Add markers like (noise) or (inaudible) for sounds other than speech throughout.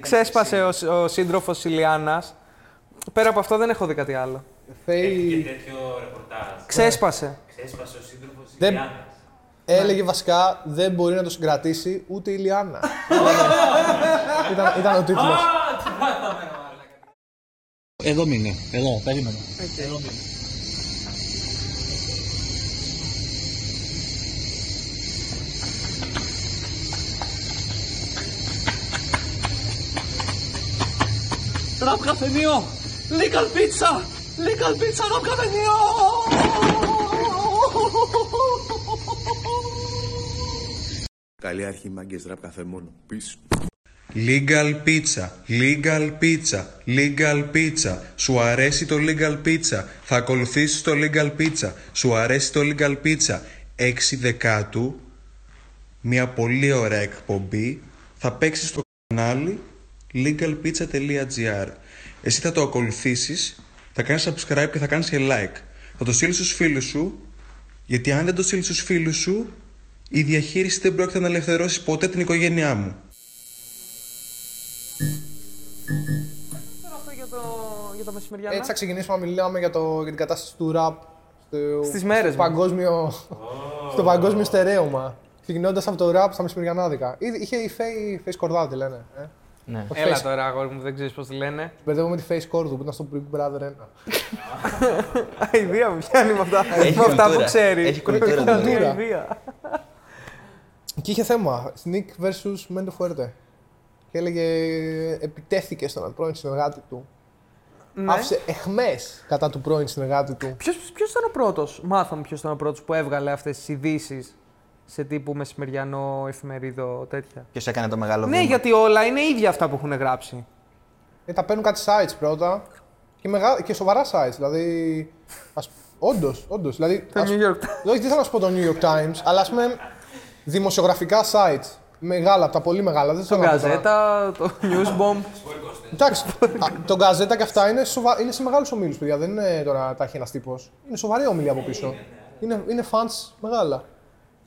Ξέσπασε ο, ο σύντροφος Ηλιάνας. Πέρα από αυτό δεν έχω δει κάτι άλλο. Φέι Και τέτοιο ρεπορτάζ. Ξέσπασε. Ξέσπασε ο σύντροφος Δεν- Ιλιάνας. έλεγε βασικά δεν μπορεί να το συγκρατήσει ούτε η Λιάννα. (laughs) ήταν, ήταν ο τίτλος. Εδώ μείνε. Εδώ, περίμενε. Ραπ καφενείο! Legal pizza! Legal pizza, ραπ καφενείο! Καλή αρχή, μάγκες ραπ καφέ μόνο. Πίσω. Legal pizza, legal pizza, legal pizza. Σου αρέσει το legal pizza; Θα ακολουθήσεις το legal pizza. Σου αρέσει το legal pizza; 6 δεκάτου, μια πολύ ωραία εκπομπή. Θα παίξεις στο κανάλι legalpizza.gr Εσύ θα το ακολουθήσεις, θα κάνεις subscribe και θα κάνεις και like. Θα το στείλεις στους φίλους σου, γιατί αν δεν το στείλεις στους φίλους σου, η διαχείριση δεν πρόκειται να ελευθερώσει ποτέ την οικογένειά μου. Αυτό για το, για το μεσημεριανό. Έτσι θα ξεκινήσουμε να μιλάμε για, το, για την κατάσταση του ραπ στο, Στις μέρες στο, μας. παγκόσμιο, στο παγκόσμιο στερέωμα. Ξεκινώντας από το ραπ στα μεσημεριανάδικα. Ήδη- Είχε η Φέη Face Κορδά, τη λένε. Ε. Ναι. Όχι Έλα Face- τώρα, αγόρι μου, δεν ξέρεις πώς τη λένε. Μπερδεύω με τη Face Κορδού που ήταν στο Big Brother 1. Αηδία μου πιάνει με αυτά, Έχει με αυτά που κουλτούρα. ξέρει. Έχει κουλτούρα, Έχει δηλαδή. αηδία. Και είχε θέμα. Sneak vs Mendo Fuerte. Και έλεγε επιτέθηκε στον πρώην συνεργάτη του. Ναι. Άφησε εχμές κατά του πρώην συνεργάτη του. Ποιος, ποιος ήταν ο πρώτος, μάθαμε ποιος ήταν ο πρώτος που έβγαλε αυτές τις ειδήσεις σε τύπου μεσημεριανό, εφημερίδο, τέτοια. Ποιο έκανε το μεγάλο Ναι, βήμα. γιατί όλα είναι ίδια αυτά που έχουν γράψει. Ε, τα παίρνουν κάτι sites πρώτα. Και, μεγά... και σοβαρά sites. Δηλαδή. Ας... Όντως, όντως. Δηλαδή, Το ας- New York Times. Όχι, δεν θέλω να σου πω το New York Times, αλλά ας πούμε δημοσιογραφικά sites. Μεγάλα, από τα πολύ μεγάλα. Δεν Το θέλω να πω τώρα. Γκαζέτα, το Newsbomb. Εντάξει, α, το γκαζέτα και αυτά είναι, σοβα... είναι σε μεγάλους ομίλους, παιδιά. Δεν είναι τώρα τα έχει ένας τύπος. Είναι σοβαρή ομιλία από πίσω. Είναι, είναι fans μεγάλα.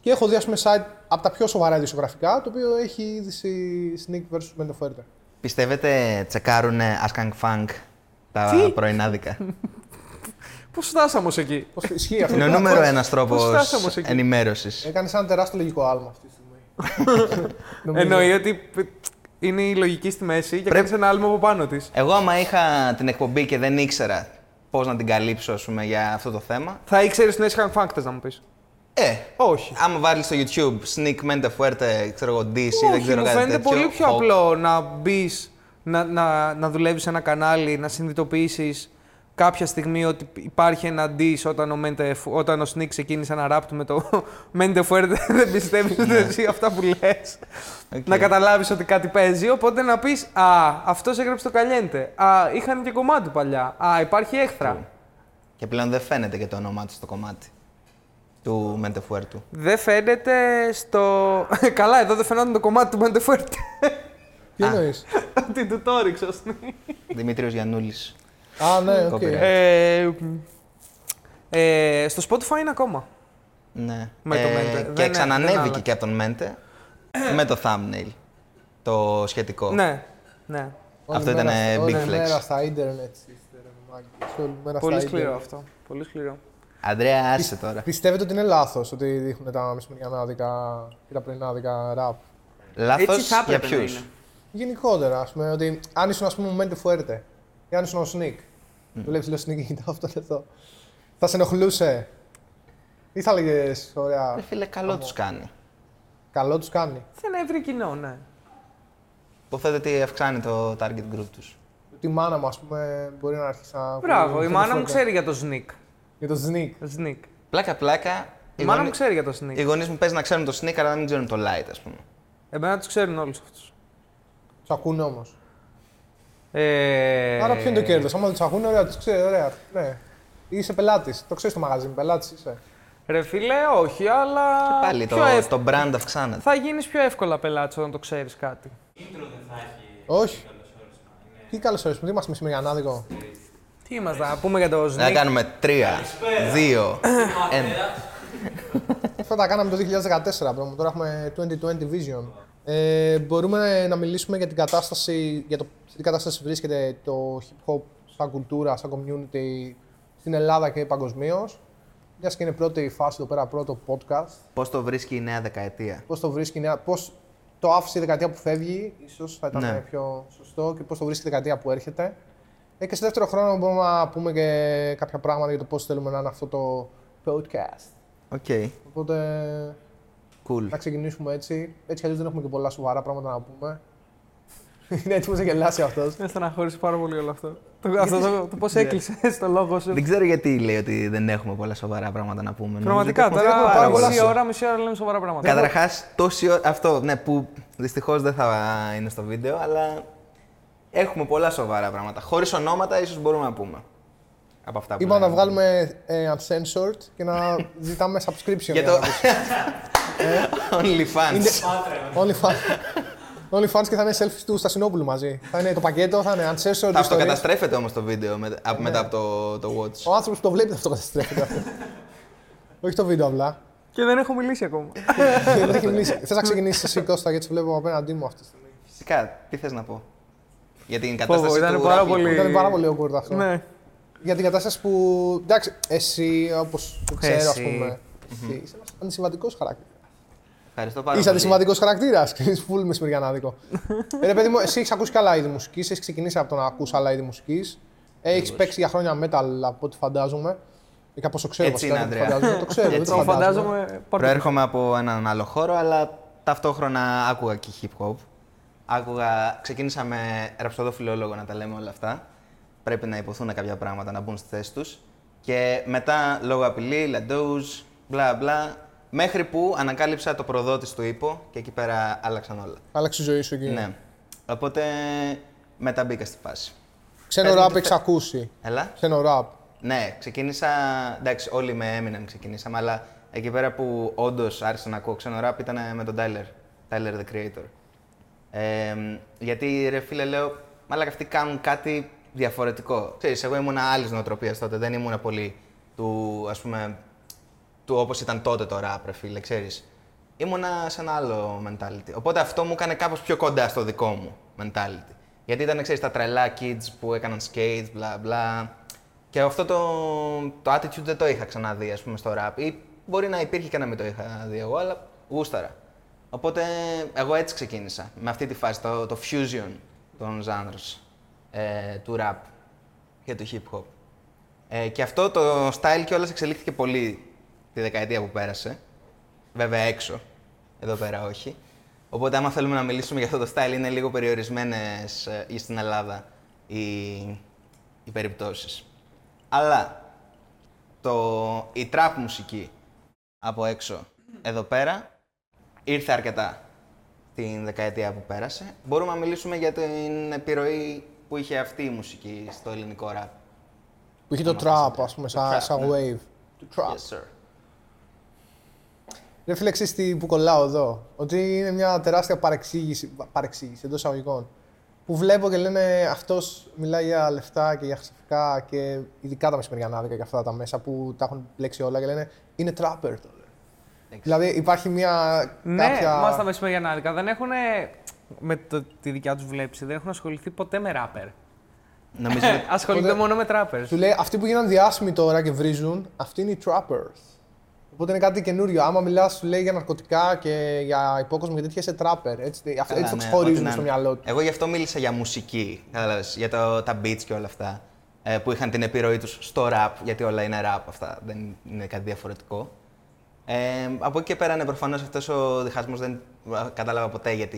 Και έχω δει, ας πούμε, site από τα πιο σοβαρά ειδησιογραφικά, το οποίο έχει είδηση Sneak vs. Mendo Fuerte. Πιστεύετε τσεκάρουνε Askang Funk τα Τι; πρωινάδικα. (laughs) Πώς φτάσαμε ως εκεί; Πώς ισχύει αυτό; Είναι ο νούμερο ένας τρόπος φτάσαμε ως εκεί; ενημέρωσης. Έκανες ένα τεράστιο λογικό άλμα αυτή τη στιγμή. (laughs) Νομίζω. Εννοεί ότι είναι η λογική στη μέση και Πρέπει- κάνεις ένα άλμα από πάνω της. Εγώ, άμα είχα την εκπομπή και δεν ήξερα πώς να την καλύψω ας πούμε, για αυτό το θέμα. Θα ήξερες την Έσχαν Φάκτες να μου πεις; Ε, Όχι. άμα βάλεις στο YouTube Sneak Mente Fuerte, ξέρω εγώ, DC, δεν Όχι, ξέρω μου κάτι φαίνεται τέτοιο. πολύ πιο Hawk. απλό να μπεις, να, να, να δουλεύεις σε ένα κανάλι, να συνειδητοποιήσεις κάποια στιγμή ότι υπάρχει ένα diss όταν ο, Mente, όταν ο Sneak ξεκίνησε ένα rap του με το (laughs) Mente Fuerte, (laughs) δεν πιστεύεις ούτε εσύ αυτά που λες. Οκ. Να καταλάβεις ότι κάτι παίζει. Οπότε να πεις Α, αυτός έγραψε το Caliente. Α, είχαν και κομμάτι παλιά. Α, υπάρχει έχθρα. Και πλέον δεν φαίνεται και το όνομά του στο κομμάτι του Mente Fuerte. Δεν φαίνεται στο. (laughs) Καλά, εδώ δεν φαινόταν το κομμάτι του Mente Fuerte. Τι εννοείς; (laughs) Ότι του το έριξε ο Sneak. Δημήτριος Γιαννούλης. Α, ναι, OK. Copyright. Ε, ε, στο Spotify είναι ακόμα. Ναι. Με το Mente. Δεν- Και δεν ξανανέβηκε άλλαξε. και από τον Mente με το thumbnail. Το σχετικό. Ναι, ναι. Όλη Αυτό μέρα ήταν στα- big όλη flex. μέρα στα ίντερνετ. είστε, ρε μάγκες. Όλη μέρα Πολύ στα σκληρό ίντερνετ. αυτό. Πολύ σκληρό. Αντρέα, άσε τώρα. Πιστεύετε ότι είναι λάθος ότι δείχνουν τα μεσημεριανάδικα και τα πρωινάδικα ραπ. Λάθος Έτσι θα για έπρεπε να ποιους; είναι. Γενικότερα, ας πούμε, ότι αν ήσουν, ας πούμε, Mente Fuerte ή αν ήσουν ο Sneak, δουλεύει λέω Sneak και (laughs) κοιτάω αυτό εδώ, θα σε ενοχλούσε ή θα έλεγε, ωραία, Ρε φίλε, καλό τους κάνει. καλό τους κάνει. Δεν εύρει κοινό, ναι. Υποθέτω ότι αυξάνει το target group τους. Ότι η μάνα μου, ας πούμε, μπορεί να αρχίσει να. Μπράβο, η Mente μάνα μου Fuerte. ξέρει για το Sneak. Για το Sneak. Sneak. Πλάκα, πλάκα. Η οι μάνα γονεί- μου ξέρει για το Οι Sneak. γονείς μου παίζει να ξέρουν το sneak, αλλά να μην ξέρουν το light, ας πούμε. Εμένα τους ξέρουν όλους αυτούς. Τους ακούνε όμως. Ε... Άρα ποιο είναι το κέρδος; Άμα τους ακούνε, ωραία, τους ξέρει, ωραία. Ναι. Είσαι πελάτης. Το ξέρεις το μαγαζί, πελάτης είσαι. Ρε φίλε, όχι, αλλά. Πάλι το, πιο ευ- το brand αυξάνεται. Θα γίνεις πιο εύκολα πελάτη όταν το ξέρεις κάτι. Όχι. Τι καλώς ορίσατε, τι είμαστε μεσημεριανάδικο. Τι είμαστε, να πούμε για το Να Sneak. κάνουμε 3, 2, 1. Αυτά τα κάναμε το 2014, bro. Τώρα έχουμε 2020 vision. Ε, μπορούμε να μιλήσουμε για την κατάσταση, για το σε τι κατάσταση βρίσκεται το hip hop σαν κουλτούρα, σαν community στην Ελλάδα και παγκοσμίως. Μιας και είναι πρώτη η φάση εδώ πέρα, πρώτο podcast. Πώς το βρίσκει η νέα δεκαετία. Πώς το βρίσκει, η νέα- πώς το άφησε η δεκαετία που φεύγει, ίσως θα ήταν Ναι. πιο σωστό, και πώς το βρίσκει η δεκαετία που έρχεται. Ε, και σε δεύτερο χρόνο μπορούμε να πούμε και κάποια πράγματα για το πώς θέλουμε να είναι αυτό το podcast. Οκ, Οπότε cool. να ξεκινήσουμε έτσι. Έτσι κι αλλιώς δεν έχουμε και πολλά σοβαρά πράγματα να πούμε. (laughs) είναι έτοιμος να γελάσει αυτός. Με στεναχώρησε πάρα πολύ όλο αυτό. Το, αυτό το, το πώς έκλεισε το λόγο σου. Δεν ξέρω γιατί λέει ότι δεν έχουμε πολλά σοβαρά πράγματα να πούμε. Νομίζω Πραγματικά ότι έχουμε τώρα πάρα πάρα πολλά μισή σου. ώρα, μισή ώρα λέμε σοβαρά πράγματα. Καταρχάς, τόση ώρα. Αυτό, ναι, που δυστυχώς δεν θα είναι στο βίντεο, αλλά έχουμε πολλά σοβαρά πράγματα. Χωρίς ονόματα, ίσως μπορούμε να πούμε. Από αυτά που Είπαμε να λέμε. βγάλουμε ε, uncensored και να (laughs) ζητάμε subscription. Για το. να ακούς. OnlyFans. Είναι- OnlyFans. OnlyFans και θα είναι selfies του Στασινόπουλου μαζί. Θα είναι το πακέτο, θα είναι uncensored. Θα stories. αυτοκαταστρέφεται όμως το βίντεο με- απ- μετά από το, το Watch. Ο άνθρωπος που το βλέπει θα αυτοκαταστρέφεται αυτό. (laughs) Όχι το βίντεο απλά. Και δεν έχω μιλήσει ακόμα. (laughs) δεν έχει μιλήσει. Θες να ξεκινήσεις εσύ Κώστα γιατί σε βλέπω απέναντί μου αυτή τη στιγμή. Φυσικά, τι θες να πω. Για την Πω, κατάσταση ήταν του πάρα rap, πολύ- λοιπόν. Ήταν πάρα πολύ awkward αυτό. ναι. Για την κατάσταση που. Εντάξει, εσύ όπως το ξέρω, ας Εσύ. πούμε. Εσύ είσαι ένας αντισυμβατικό χαρακτήρας. Ευχαριστώ πάρα Είσαι πολύ. αντισυμβατικό χαρακτήρας. (laughs) Κλείνει full μεσημεριανάδικο. ε, ρε παιδί μου, εσύ έχεις ακούσει και άλλα είδη μουσικής. Έχεις ξεκινήσει από το να ακούς άλλα είδη μουσικής. Έχεις παίξει για χρόνια metal από ό,τι φαντάζομαι. Ή κάπω το ξέρω. Έτσι βασικά, είναι, δεν το Ανδρέα. φαντάζομαι. Το ξέρω, δεν Έτσι το Το είναι. φαντάζομαι. φαντάζομαι. πάρτε- Προέρχομαι από έναν άλλο χώρο, αλλά ταυτόχρονα άκουγα και hip hop. Άκουγα, ξεκίνησα με ραψοδό φιλόλογο να τα λέμε όλα αυτά. Πρέπει να υποθούν κάποια πράγματα να μπουν στη θέση τους. Και μετά λόγω απειλή, λαντόους, μπλα μπλα. Μέχρι που ανακάλυψα το προδότη του ύπο και εκεί πέρα άλλαξαν όλα. Άλλαξε η ζωή σου εκεί. Ναι. Οπότε μετά μπήκα στη φάση. Ξένο Πες μου ραπ τι έχεις θε- ακούσει. Έλα. Ξένο ραπ. Ναι, ξεκίνησα. Εντάξει, όλοι με Eminem ξεκινήσαμε, αλλά εκεί πέρα που όντως άρχισα να ακούω ξένο ραπ ήταν με τον Tyler. Tyler the Creator. Ε, γιατί ρε φίλε, λέω, μάλλον αυτοί κάνουν κάτι διαφορετικό. Ξέρεις, εγώ ήμουν άλλης νοοτροπίας τότε, δεν ήμουν πολύ του, ας πούμε, του όπως ήταν τότε το rap, ρε φίλε, ξέρεις. Ήμουνα σε ένα άλλο mentality. Οπότε αυτό μου έκανε κάπως πιο κοντά στο δικό μου mentality. Γιατί ήταν, ξέρεις, τα τρελά kids που έκαναν skates, μπλα μπλα. Και αυτό το, το attitude δεν το είχα ξαναδεί, ας πούμε, στο rap. Ή μπορεί να υπήρχε και να μην το είχα δει εγώ, αλλά γούσταρα. Οπότε εγώ έτσι ξεκίνησα, με αυτή τη φάση, το, το fusion των genres ε, του rap και του hip hop. Ε, και αυτό το style κιόλας εξελίχθηκε πολύ τη δεκαετία που πέρασε. Βέβαια έξω, εδώ πέρα όχι. Οπότε άμα θέλουμε να μιλήσουμε για αυτό το style είναι λίγο περιορισμένες ε, ή στην Ελλάδα οι, οι περιπτώσεις. Αλλά το, η trap μουσική από έξω εδώ πέρα ήρθε αρκετά την δεκαετία που πέρασε. Μπορούμε να μιλήσουμε για την επιρροή που είχε αυτή η μουσική στο ελληνικό rap. Που είχε το Ονομάζεται. trap, ας πούμε, Το σαν, trap, σαν ναι. wave. Το trap. Yes, sir. Δεν φίλε, ξέρεις τι που κολλάω εδώ; Ότι είναι μια τεράστια παρεξήγηση, παρεξήγηση εντός εισαγωγικών. Που βλέπω και λένε αυτός μιλάει για λεφτά και για χρυσαφικά και ειδικά τα μεσημεριανάδικα και αυτά τα μέσα που τα έχουν μπλέξει όλα και λένε είναι trapper το λένε. Δηλαδή υπάρχει μια. Ναι, κάποια... μας τα μεσημεριανάδικα δεν έχουν. Με το, τη δικιά τους βλέψη δεν έχουν ασχοληθεί ποτέ με ράπερ. Νομίζω ότι (laughs) Ασχολούνται Ποτέ- μόνο με τράπερ. Του λέει αυτοί που γίναν διάσημοι τώρα και βρίζουν, αυτοί είναι οι trappers. Οπότε είναι κάτι καινούριο. Άμα μιλάς, σου λέει για ναρκωτικά και για υπόκοσμο και τέτοια, είσαι trapper. Έτσι, αυτό, Καλά, έτσι το ναι, ξεχωρίζουν ό,τι να στο είναι. μυαλό τους. Εγώ γι' αυτό μίλησα για μουσική, κατάλαβες, για το, τα beats και όλα αυτά, ε, που είχαν την επιρροή τους στο rap, γιατί όλα είναι rap αυτά, δεν είναι κάτι διαφορετικό. Ε, από εκεί και πέρα, ναι, προφανώς αυτός ο διχασμός δεν κατάλαβα ποτέ γιατί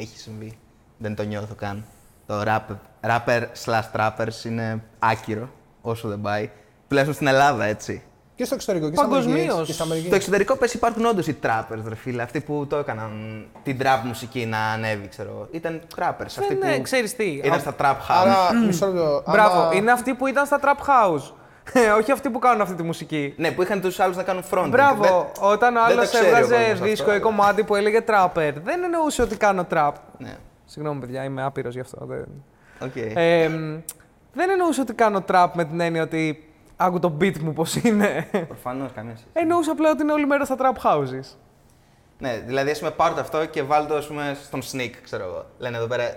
έχει συμβεί. Δεν το νιώθω καν. Το rap, rapper slash trappers είναι άκυρο, όσο δεν πάει. Τουλάχιστον στην Ελλάδα, έτσι. Και στο εξωτερικό και στην Αμερική. Παγκοσμίως. έτσι, Και στην Αμερική. Στο εξωτερικό πες υπάρχουν όντως οι trappers, ρε φίλε. Αυτοί που το έκαναν την trap μουσική να ανέβει, ξέρω. εγώ. Ήταν trappers. Αυτοί ναι, που ξέρεις τι, Ήταν α- στα trap house. Άρα, μισό λεπτό. Μπράβο, άμα- είναι αυτοί που ήταν στα trap house. Ε, Όχι αυτοί που κάνουν αυτή τη μουσική. Ναι, που είχαν τους άλλους να κάνουν front. Μπράβο, Δεν- όταν ο δεν το άλλος ξέρει ο έβγαζε κόσμος αυτό, δίσκο ή αλλά- κομμάτι που έλεγε trapper, δεν εννοούσε ότι κάνω trap. Ναι, Συγγνώμη, παιδιά, είμαι άπειρος γι' αυτό. Δεν... οκ. Ε, μ, δεν εννοούσε ότι κάνω trap με την έννοια ότι άκου το beat μου πώς είναι. Προφανώς καμία σχέση. Εννοούσε απλά ότι είναι όλη μέρα στα trap houses. Ναι, δηλαδή ας πούμε πάρτε αυτό και βάλτε το ας πούμε, στον Sneak, ξέρω εγώ. Λένε εδώ πέρα.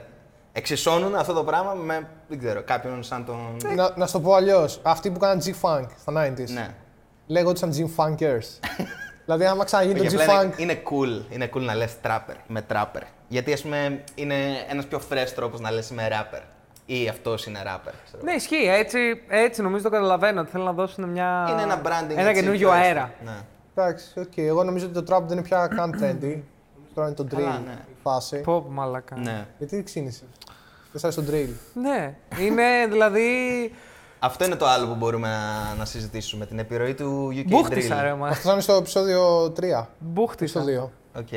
Εξισώνουν αυτό το πράγμα με, δεν ξέρω, κάποιον σαν τον... Να, να σου το πω αλλιώς. Αυτοί που κάναν G-Funk στα 90s. Ναι. Λέγονται σαν G-Funkers. (laughs) δηλαδή, άμα ξαναγίνει Όχι, το απλά G-Funk. είναι, είναι cool, είναι cool να λες trapper με trapper. Γιατί ας πούμε είναι ένας πιο fresh τρόπος να λες είμαι rapper. Ή αυτός είναι rapper. Ξέρω. Ναι, ισχύει. Έτσι, έτσι νομίζω το καταλαβαίνω. Ότι θέλουν να δώσουν μια... Είναι ένα branding. Ένα έτσι, καινούριο πιο αέρα. έξω. Ναι. Εντάξει, οκ. Εγώ νομίζω ότι το trap δεν είναι πια καν trendy. Νομίζω Τώρα είναι το drill Καλά, ναι. η φάση. Πω, πω, μαλακά. ναι. Γιατί ξύνησε. Δεν σ' άρεσε το drill. Ναι, είναι δηλαδή. Αυτό είναι το άλλο που μπορούμε να, να συζητήσουμε. Την επιρροή του UK Μπούχτισα, Drill. ρε μα. Αυτό θα είναι στο επεισόδιο 3. Μπούχτισα. Στο 2. Οκ.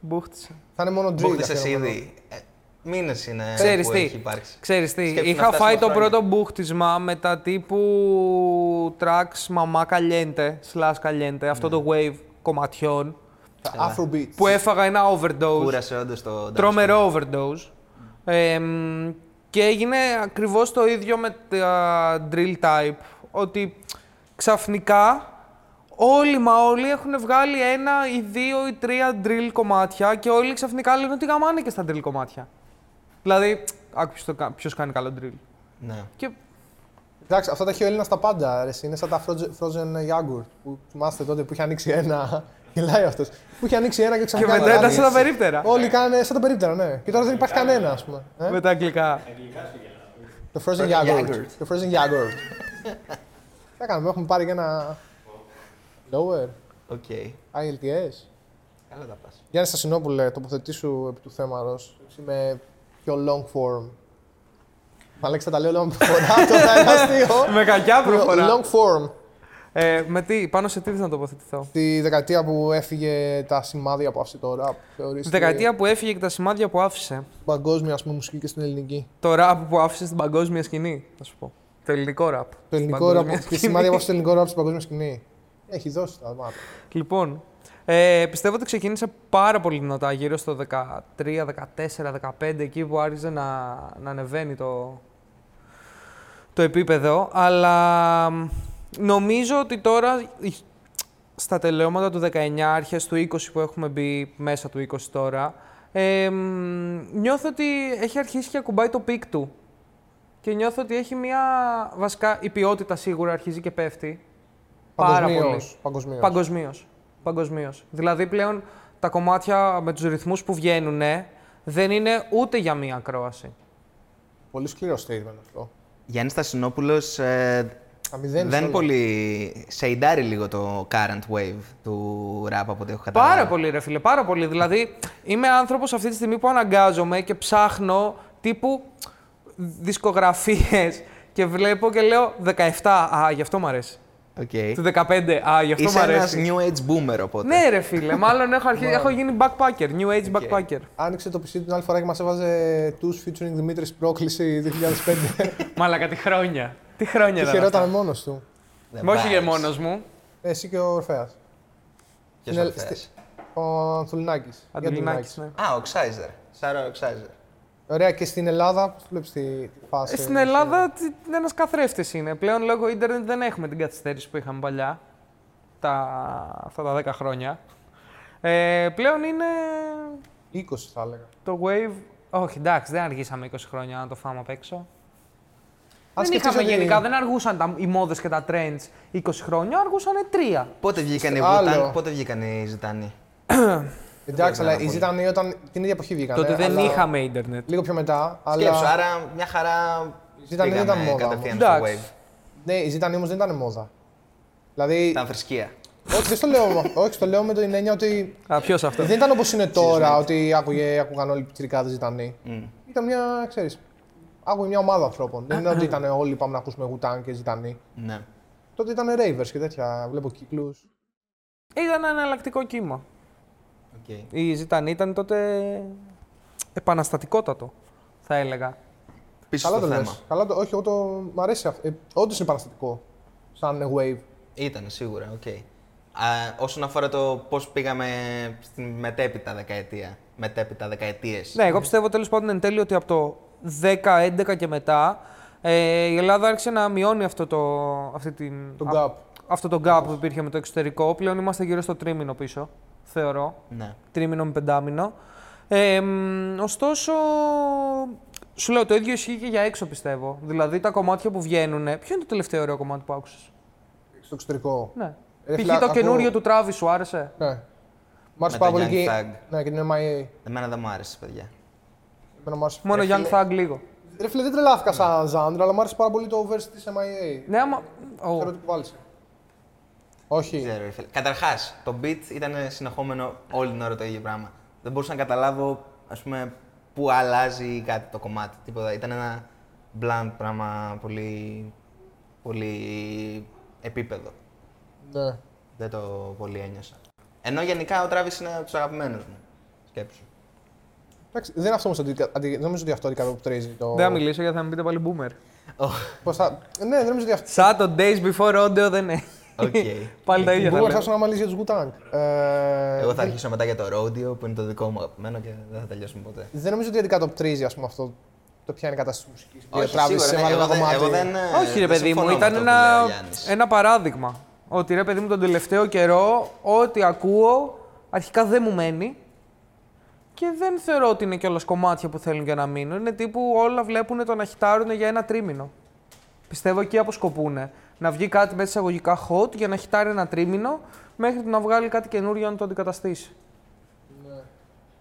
Μπούχτισα. Θα είναι μόνο drill. Μπούχτισες αφιερωμένο. ήδη. Ε, μήνες είναι Ξέρεις που τι, έχει υπάρξει. ξέρεις τι, Σκέψου να είχα φτάσουμε φάει το χρόνια. πρώτο μπούχτισμα με τα τύπου tracks μαμά καλιέντε, slash καλιέντε, αυτό Ναι. το wave κομματιών, Τα Afrobeats. που έφαγα ένα overdose, Κούρασε όντως το. τρομερό overdose. Ε, μ, και έγινε ακριβώς το ίδιο με τα drill type, ότι ξαφνικά όλοι μα όλοι έχουν βγάλει ένα ή δύο ή τρία drill κομμάτια και όλοι ξαφνικά λένε ότι γαμάνε και στα drill κομμάτια. Δηλαδή, άκου ποιος, το κα- ποιος κάνει καλό drill. Ναι. Και Εντάξει, αυτά τα έχει ο Έλληνας στα πάντα. Ρε. Είναι σαν τα frozen- frozen yogurt που θυμάστε τότε που είχε ανοίξει ένα. Γελάει αυτός. Που είχε ανοίξει ένα και Και ξαφνικά. μετά ήταν κάνει. σαν τα περίπτερα. Όλοι κάνουν σαν τα περίπτερα, ναι. Και τώρα δεν υπάρχει κανένα, ας πούμε. Ε; Με τα αγγλικά. Το frozen Frozen yogurt. yogurt. Το frozen yogurt. Τι κάνουμε, έχουμε πάρει και ένα. Lower. Οκ. IELTS. Καλά τα πας. Γιάννη Στασινόπουλε, τοποθετήσου επί του θέματος. Είμαι πιο long form. Μαλέξα θα τα λέω λίγο με προφορά, το θα είναι αστείο. Με κακιά προφορά. Long form. Ε, με τι, πάνω σε τι θες να τοποθετηθώ; Τη δεκαετία που έφυγε τα σημάδια που άφησε το rap. Τη Θεωρήστε δεκαετία που έφυγε και τα σημάδια που άφησε. παγκόσμια ας πούμε, μουσική και στην ελληνική. Το rap που άφησε στην παγκόσμια σκηνή, θα σου πω. Το ελληνικό rap. Το ελληνικό Στην rap παγκόσμια και σκηνή. σημάδια που άφησε το ελληνικό rap στην παγκόσμια σκηνή. Έχει δώσει τα μάτια. Λοιπόν, ε, πιστεύω ότι ξεκίνησε πάρα πολύ δυνατά, γύρω στο 13, 14, 15, εκεί που άρχισε να, να ανεβαίνει το, το επίπεδο. Αλλά μ, νομίζω ότι τώρα, η- στα τελειώματα του 19, αρχές του 20 που έχουμε μπει μέσα του 20 τώρα, ε, μ, νιώθω ότι έχει αρχίσει και ακουμπάει το peak του. Και νιώθω ότι έχει μια, βασικά, η ποιότητα σίγουρα αρχίζει και πέφτει. Πάρα πολύ. Παγκοσμίως, παγκοσμίως. Παγκοσμίως. Παγκοσμίως. Δηλαδή πλέον τα κομμάτια με τους ρυθμούς που βγαίνουν δεν είναι ούτε για μία ακρόαση. Πολύ σκληρό statement αυτό. Γιάννης Στασινόπουλος ε, Αμηδένεις δεν όλα. πολύ. σεϊντάρει λίγο το current wave του rap από ό,τι έχω καταλάβει. Πάρα πολύ ρε φίλε, πάρα πολύ. Δηλαδή είμαι άνθρωπος αυτή τη στιγμή που αναγκάζομαι και ψάχνω τύπου δισκογραφίες και βλέπω και λέω 17, α, γι' αυτό μου αρέσει. Okay. Του 15, α, γι' αυτό Είσαι μου ένας αρέσει. new age boomer οπότε. Ναι ρε φίλε, μάλλον έχω, αρχίσει, έχω γίνει backpacker, new age backpacker. Άνοιξε το PC την άλλη φορά και μας έβαζε τους featuring Δημήτρης πρόκληση 2005. Μαλακα, τι χρόνια. Τι χρόνια και ήταν. χαιρόταν αυτά; μόνος του. Δεν Μα όχι για vibes. μόνος μου. Εσύ και ο Ορφαία. Ποιος Είναι- ο Ορφέας; Ο Ανθουλινάκης. Αντιλινάκης, ναι. Α, ο Xyzer. Σάρα ο Xyzer. Ωραία, και στην Ελλάδα, πώς βλέπεις τη, τη φάση; Ε, Στην Ελλάδα ένας καθρέφτης είναι. Πλέον λόγω ίντερνετ δεν έχουμε την καθυστέρηση που είχαμε παλιά. Τα, αυτά τα 10 χρόνια. Ε, πλέον είναι 20 θα έλεγα. το wave. Όχι, εντάξει, δεν αργήσαμε 20 χρόνια να το φάμε απ' έξω. Αν δεν σκεφτείς είχαμε ότι- γενικά, δεν αργούσαν τα, οι μόδες και τα trends 20 χρόνια, αργούσαν 3. Πότε βγήκαν οι Άλλο. Wu-Tang, πότε βγήκαν οι Ζητάνοι. (clears throat) Εντάξει, αλλά πάρα οι πολύ. Ζητανοί όταν την ίδια εποχή βγήκαν. Τότε δεν αλλά είχαμε ίντερνετ. Λίγο πιο μετά. Αλλά... Σκέψου, άρα μια χαρά Ζητάνοι δεν πήγαμε ήταν μόδα κατευθείαν όμως. στο Εντάξει. wave. Ναι, οι Ζήτα Νι όμως δεν ήταν μόδα. Δηλαδή. Ήταν θρησκεία. όχι, δεν στο λέω, (laughs) όχι, στο λέω με την έννοια ότι Α, ποιος αυτό; δεν ήταν όπως είναι τώρα, ότι άκουγε, άκουγαν όλοι οι πιτσιρικάδες Ζήτα Νι. Ήταν μια, ξέρεις, άκουγε μια ομάδα ανθρώπων. δεν είναι ότι ήταν όλοι πάμε να ακούσουμε Wu-Tang και Ζήτα Νι. Ναι. Τότε ήταν ravers και τέτοια. Βλέπω κύκλους. Ήταν ένα εναλλακτικό κύμα. Οκ. Οι Ζήτα Νι ήταν τότε επαναστατικότατο, θα έλεγα. Πίσω Καλά στο το θέμα. λες. Καλά το, όχι, εγώ το. Μ' αρέσει αυτό. Ε, Όντως είναι παραστατικό. Σαν wave. Ήταν σίγουρα, οκ. Α, όσον αφορά το πώς πήγαμε στην μετέπειτα δεκαετία, μετέπειτα δεκαετίες. Ναι, εγώ πιστεύω τέλος πάντων εν τέλει ότι από το 10-11 και μετά ε, η Ελλάδα άρχισε να μειώνει αυτό το, αυτή την, Το α- gap. αυτό το gap που υπήρχε με το εξωτερικό. Πλέον είμαστε γύρω στο τρίμηνο πίσω. θεωρώ. Ναι. Τρίμηνο με πεντάμηνο. Ε, μ, ωστόσο, σου λέω το ίδιο ισχύει και για έξω πιστεύω. Δηλαδή τα κομμάτια που βγαίνουν. Ποιο είναι το τελευταίο ωραίο κομμάτι που άκουσες; Στο εξωτερικό. Ναι. Ρε Π.χ. φίλε, το ακούω- καινούριο του Travis σου άρεσε; Ναι. Μ' άρεσε Με πάρα το πολύ Young και, Thug. ναι, και την MIA. Εμένα δεν μου άρεσε, παιδιά. Εμένα μου άρεσε. Μόνο Ρε Young φίλε- Thug λίγο. Ρε φίλε, δεν τρελάθηκα σαν ζάντρα, αλλά μου άρεσε πάρα πολύ το verse της MIA. Ναι, άμα. Ω, Ξέρω τι κουβάλισε. Όχι. Δεν ξέρω, ρε φίλε. Καταρχάς, το beat ήταν συνεχόμενο όλη την ώρα το ίδιο πράγμα. Δεν μπορούσα να καταλάβω, ας πούμε, πού αλλάζει κάτι το κομμάτι. Τίποτα. Ήταν ένα blunt πράγμα πολύ. πολύ επίπεδο. Ναι. Δεν το πολύ ένιωσα. Ενώ γενικά ο Travis είναι από τους αγαπημένους μου. Σκέψου. Εντάξει, δεν είναι αυτό όμως ότι, αντι- δεν νομίζω ότι αυτό αντικατοπτρίζει το. Δεν θα μιλήσω γιατί θα με πείτε πάλι boomer. Πώς θα... Ναι, δεν νομίζω ότι αυτό. Σαν το Days Before Rodeo δεν είναι. Οκ. πάλι τα Η ίδια θα Boomer λέω. θα ήσουν να μιλήσει για τους Wu-Tang. Ε, Εγώ θα δεν- αρχίσω μετά για το Rodeo που είναι το δικό μου αγαπημένο και δεν θα τελειώσουμε ποτέ. Δεν νομίζω ότι αντικατοπτρίζει ας πούμε, αυτό το ποια είναι η κατάσταση της μουσικής. Όχι, Ο Travis σίγουρα, ναι, έβαλε εγώ ένα δεν- κομμάτι. εγώ δεν, ε, Όχι, ρε δεν παιδί μου, συμφωνώ με ήταν αυτό που ένα, λέει ο Γιάννης. ένα παράδειγμα. Ότι ρε παιδί μου, τον τελευταίο καιρό, ό,τι ακούω, αρχικά δεν μου μένει. Και δεν θεωρώ ότι είναι κιόλας κομμάτια που θέλουν και να μείνουν. Είναι τύπου όλα βλέπουν το να χιτάρουν για ένα τρίμηνο. Πιστεύω εκεί αποσκοπούνε. Να βγει κάτι μέσα εισαγωγικά hot για να χιτάρει ένα τρίμηνο, μέχρι να βγάλει κάτι καινούριο να το αντικαταστήσει.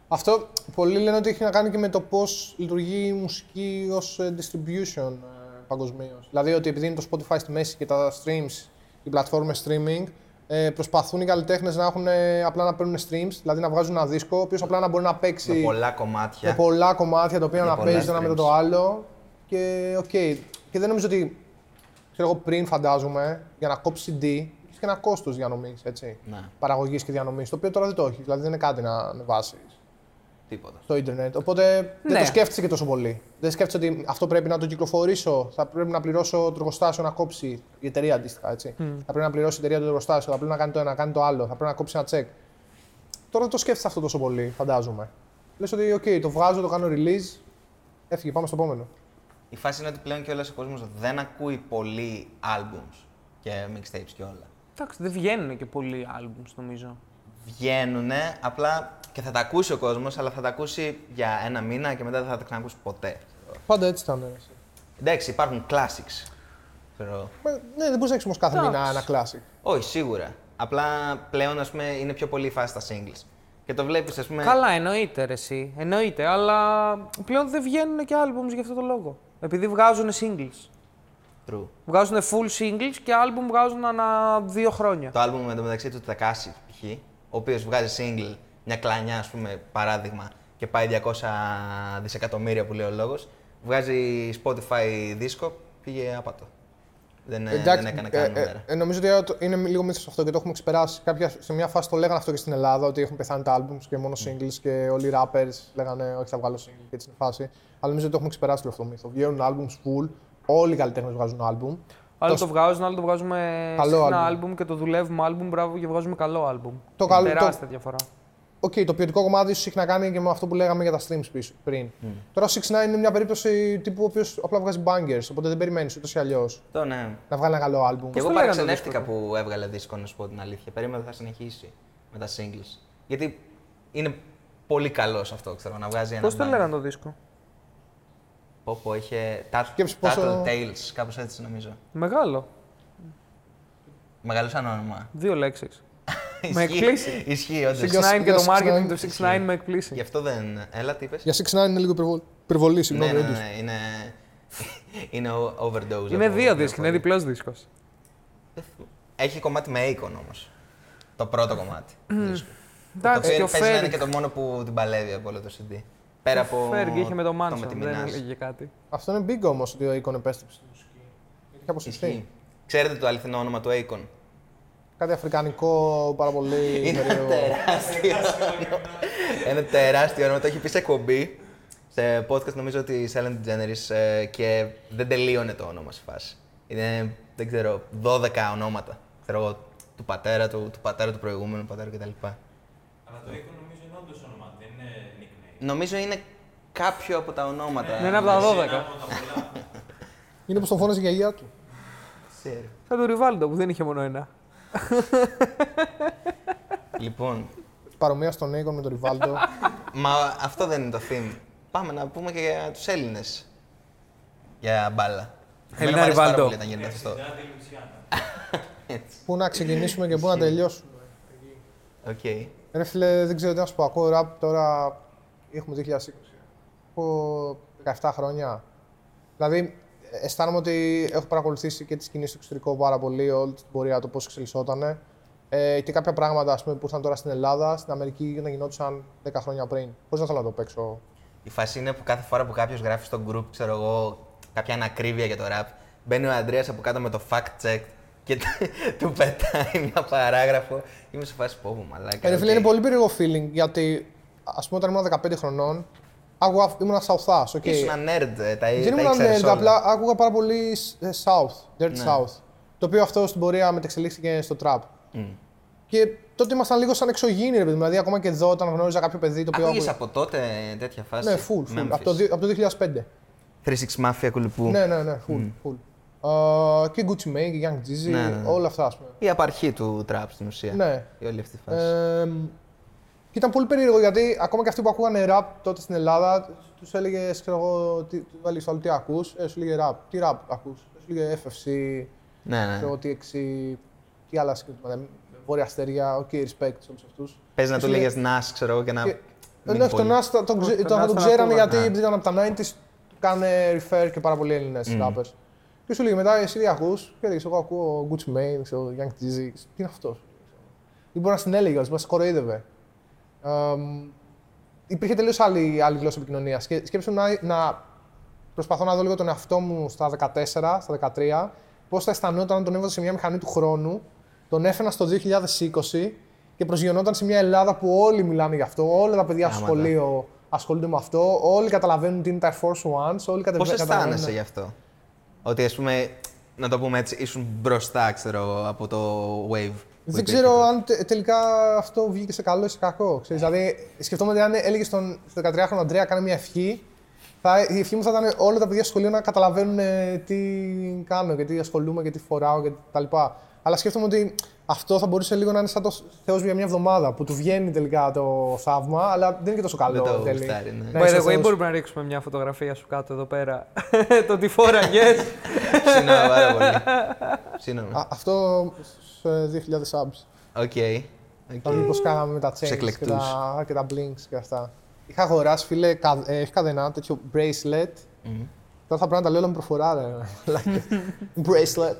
Αυτό πολλοί λένε ότι έχει να κάνει και με το πώς λειτουργεί η μουσική ως distribution ε, παγκοσμίως. Δηλαδή ότι επειδή είναι το Spotify στη μέση και τα streams, οι πλατφόρμες streaming, ε, προσπαθούν οι καλλιτέχνες να έχουν ε, απλά να παίρνουν streams, δηλαδή να βγάζουν ένα δίσκο, ο οποίος απλά να μπορεί να παίξει Με πολλά κομμάτια. με πολλά κομμάτια τα οποία Με να πολλά παίζει το ένα μετά streams. το άλλο. Και οκ. Και δεν νομίζω ότι. Ξέρω εγώ πριν φαντάζομαι για να κόψεις CD έχεις και ένα κόστος διανομής. Ναι. Παραγωγής και διανομής. Το οποίο τώρα δεν το έχεις. Δηλαδή δεν είναι κάτι να ανεβάσει Τίποτα. στο ίντερνετ. Οπότε δεν Ναι. το σκέφτεσαι και τόσο πολύ. Δεν σκέφτεσαι ότι αυτό πρέπει να το κυκλοφορήσω. Θα πρέπει να πληρώσω το εργοστάσιο να κόψει η εταιρεία αντίστοιχα. Έτσι. Θα πρέπει να πληρώσει η εταιρεία το εργοστάσιο. Θα πρέπει να κάνει το ένα, να κάνει το άλλο. Θα πρέπει να κόψει ένα τσεκ. Τώρα δεν το σκέφτεσαι αυτό τόσο πολύ, φαντάζομαι. Λες ότι, OK, το βγάζω, το κάνω release. Έφυγε, πάμε στο επόμενο. Η φάση είναι ότι πλέον και ο κόσμος δεν ακούει πολύ albums και mixtapes και όλα. Εντάξει, δεν βγαίνουν και πολλοί albums νομίζω. Βγαίνουνε, απλά και θα τα ακούσει ο κόσμος, αλλά θα τα ακούσει για ένα μήνα και μετά δεν θα τα ξανακούσει ποτέ. Πάντα έτσι ήταν. ε, εσύ. Εντάξει, υπάρχουν classics. Ξέρω. Μα, Ναι, δεν μπορείς να έχεις όμως κάθε Εντάξει. μήνα ένα classic. Όχι, σίγουρα. Απλά πλέον ας πούμε, είναι πιο πολύ η φάση στα singles. Και το βλέπεις, ας πούμε. Καλά, εννοείται ρε, εσύ. Εννοείται, αλλά πλέον δεν βγαίνουν και albums για αυτό το λόγο. Επειδή βγάζουν singles. True. Βγάζουν full singles και album βγάζουν ανά δύο χρόνια. Το album με το μεταξύ του Takashi π.χ. ο οποίος βγάζει single, μια κλανιά, ας πούμε, παράδειγμα, και πάει 200 δισεκατομμύρια που λέει ο λόγος. Βγάζει Spotify δίσκο, πήγε άπατο. Δεν, ε, δεν έκανε καν ε, νούμερα. ε, νομίζω ότι το- είναι λίγο μύθος αυτό και το έχουμε ξεπεράσει. Κάποια, σε μια φάση το λέγανε αυτό και στην Ελλάδα, ότι έχουν πεθάνει τα albums και μόνο singles και όλοι οι rappers λέγανε Όχι, θα βγάλω single και έτσι είναι η φάση. Αλλά νομίζω ότι το έχουμε ξεπεράσει λίγο αυτό το μύθο. Βγαίνουν albums full, όλοι οι καλλιτέχνες βγάζουν album. Άλλο Το- το βγάζουν, άλλο το βγάζουμε Καλό συχνά album. album και το δουλεύουμε album, μπράβο και βγάζουμε καλό album. Το Είναι καλό- το- τεράστια διαφορά. Οκ, το ποιοτικό κομμάτι ίσως έχει να κάνει και με αυτό που λέγαμε για τα streams πίσω, πριν. Τώρα ο 6 είναι μια περίπτωση τύπου ο οποίος απλά βγάζει bangers, οπότε δεν περιμένεις ούτως ή αλλιώς Το ναι. να βγάλει ένα καλό album. Και εγώ το λέγανε το παραξενεύτηκα δίσκο που έβγαλε δίσκο, να σου πω την αλήθεια. Περίμενα ότι θα συνεχίσει με τα singles. Γιατί είναι πολύ καλός αυτό, ξέρω, να βγάζει ένα. Πώς το bang. λέγανε το δίσκο; Πω, πω, είχε. Tat- Σκέψου πόσο- Tattle Tales, κάπως έτσι νομίζω. Μεγάλο. Μεγάλος σαν όνομα. Δύο λέξεις. Με Ισχύει- εκπλήσει. Ισχύει, όντως. 6 και το 6ix9 marketing του 6 με εκπλήσει. Γι' αυτό δεν. Έλα, τι είπες; Για 6 είναι λίγο υπερβολή, υπερβολή Ναι, συγγνώμη. ναι, ναι, όντως. ναι, είναι. (laughs) είναι ο- overdose. Είναι από δύο δίσκοι, είναι πληροφορία. διπλός δίσκος. Έχει κομμάτι με Akon όμως. Το πρώτο κομμάτι. του δίσκου. Το Εντάξει, και οποίο ο παίζει να είναι Ferg. και το μόνο που την παλεύει από όλο το CD. Πέρα από. Ο Ferg είχε με το με Manson, τη δεν Minaj. έλεγε κάτι. Αυτό είναι big όμως ότι ο Icon επέστρεψε στη μουσική. Γιατί είχε αποσυρθεί. Ισχύει. Ξέρετε το αληθινό όνομα του Akon. Κάτι αφρικανικό πάρα πολύ. Είναι περίεργο. τεράστιο όνομα. Ένα τεράστιο όνομα. Το έχει πει σε εκπομπή. Σε podcast νομίζω ότι η Ellen DeGeneres ε, και δεν τελείωνε το όνομα σε φάση. Είναι, δεν ξέρω, 12 ονόματα. Ξέρω εγώ, του πατέρα του, του πατέρα του προηγούμενου πατέρα κτλ. Αλλά το Icon νομίζω είναι όντως όνομα, δεν είναι nickname. Νομίζω είναι κάποιο από τα ονόματα. Δεν είναι από τα 12. Από τα πολλά. Είναι πω τον φώναζε η γιαγιά του. Ξέρω. Σαν το Ριβάλντο που δεν είχε μόνο ένα. Λοιπόν, παρομοίασε τον Νίκο με τον Ριβάλντο. Μα αυτό δεν είναι το theme. Πάμε να πούμε και για τους Έλληνες. Για μπάλα. Εμένα μου αρέσει πάρα Ριβάλντο. πολύ όταν γίνεται αυτό. Έτσι. πού να ξεκινήσουμε και πού να τελειώσουμε. Οκ. Ρε φίλε, δεν ξέρω τι να σου πω. Ακούω ραπ τώρα. Έχουμε 2020. Από 17 χρόνια. Δηλαδή, αισθάνομαι ότι έχω παρακολουθήσει και τη σκηνή στο εξωτερικό πάρα πολύ, όλη την πορεία, το πώς εξελισσόταν. Ε, και κάποια πράγματα ας πούμε, που ήρθαν τώρα στην Ελλάδα, στην Αμερική να γινόντουσαν 10 χρόνια πριν. Πώς να θέλω να το παίξω. Η φάση είναι που κάθε φορά που κάποιος γράφει στο group, ξέρω εγώ, κάποια ανακρίβεια για το rap, μπαίνει ο Αντρέας από κάτω με το fact check και του πετάει μια παράγραφο. Είμαι σε φάση πω, πω, μαλάκα. Ε, ρε φίλε, οκ. είναι πολύ περίεργο feeling γιατί ας πούμε όταν ήμουν 15 χρονών, άκουγα, ήμουν South Ass. Okay. Ήσουν nerd, ε, τα, Δεν τα ήμουν ήξερες nerd, όλα. απλά άκουγα πάρα πολύ ε, South, Dirty Ναι. South. Το οποίο αυτό στην πορεία μετεξελίχθηκε στο trap. Και τότε ήμασταν λίγο σαν εξωγήινοι, ρε παιδί. μου. Δηλαδή, ακόμα και εδώ, όταν γνώριζα κάποιο παιδί το οποίο. Ακούγες άκουγε- από τότε τέτοια φάση; Ναι, full, full. Memphis. Από το, δι- από το 2005. 3-6 Mafia κουλουπού. Ναι, ναι, ναι, full. full. Α, και Gucci Mane και Young Jeezy, Ναι, ναι, ναι. όλα αυτά, ας πούμε. Η απαρχή του trap στην ουσία. Ναι. Η όλη αυτή η φάση. Ε, και ήταν πολύ περίεργο γιατί ακόμα και αυτοί που ακούγανε rap τότε στην Ελλάδα, τους έλεγες, ξέρω εγώ, τι, του έλεγες στο άλλο τι ακούς, ε, σου λέγε rap. Τι rap ακούς, ε, σου λέγε FFC, ναι, ναι. ξέρω εγώ, TXC, τι άλλα συγκεκριμένα. Βόρεια Αστέρια, ok, respect σε όλους αυτούς. Πες να του λέγες Nas, ξέρω εγώ, και να... Και- μην Ναι, πολύ. τον Nas το- τον ξε- Τον το- Nas τον τον ξέρανε ακούγανε, γιατί ναι. επειδή ήταν από τα 90s, του κάνε refer και πάρα πολλοί Έλληνες rappers. Και σου λέει μετά, εσύ τι ακούς, και έλεγε, Εγώ ακούω Gucci Mane, ξέρω, Young Jeezy. Τι είναι αυτός; Ή μπορεί να στην έλεγε, μας κοροϊδεύε. Εμ, υπήρχε τελείως άλλη, άλλη γλώσσα επικοινωνίας. Και σκέψου να, να προσπαθώ να δω λίγο τον εαυτό μου στα 14, στα 13, πώς θα αισθανόταν αν τον έβαζα σε μια μηχανή του χρόνου, τον έφερα στο 2020 και προσγειωνόταν σε μια Ελλάδα που όλοι μιλάνε γι' αυτό, όλα τα παιδιά στο Γάματα. σχολείο ασχολούνται με αυτό, όλοι καταλαβαίνουν τι είναι τα Air Force Ones, όλοι κατεβα- Πώς καταλαβαίνουν. αισθάνεσαι γι' αυτό; Ότι ας πούμε, να το πούμε έτσι, ήσουν μπροστά, ξέρω εγώ, από το wave. Που Δεν υπήρχε ξέρω τότε. αν τε- τελικά αυτό βγήκε σε καλό ή σε κακό. Ξέρεις, δηλαδή, σκεφτόμαι ότι αν έλεγε στον στο 13χρονο Αντρέα κάνε μια ευχή, θα, η ευχή μου θα ήταν όλα τα παιδιά στο σχολείο να καταλαβαίνουν ε, τι κάνω και τι ασχολούμαι και τι φοράω και τα λοιπά. Αλλά σκέφτομαι ότι αυτό θα μπορούσε λίγο να είναι σαν το Θεός για μια εβδομάδα που του βγαίνει τελικά το θαύμα, αλλά δεν είναι και τόσο καλό. Δεν το εν τέλει. γουστάρει, ναι. Να By είσαι the way, Θεός. μπορούμε να ρίξουμε μια φωτογραφία σου κάτω εδώ πέρα. (laughs) το τι φόραγες. Συγγνώμη πάρα πολύ. Συγγνώμη. Α, αυτό σε 2.000 subs. Οκ. Θα δει πώς κάναμε με τα chains και εκλεκτούς. τα, και τα blings και αυτά. Είχα αγοράσει, φίλε, κα, ε, όχι καδένα, τέτοιο bracelet. Τώρα θα πρέπει να τα λέω όλα με προφορά, ρε. μαλάκα. bracelet.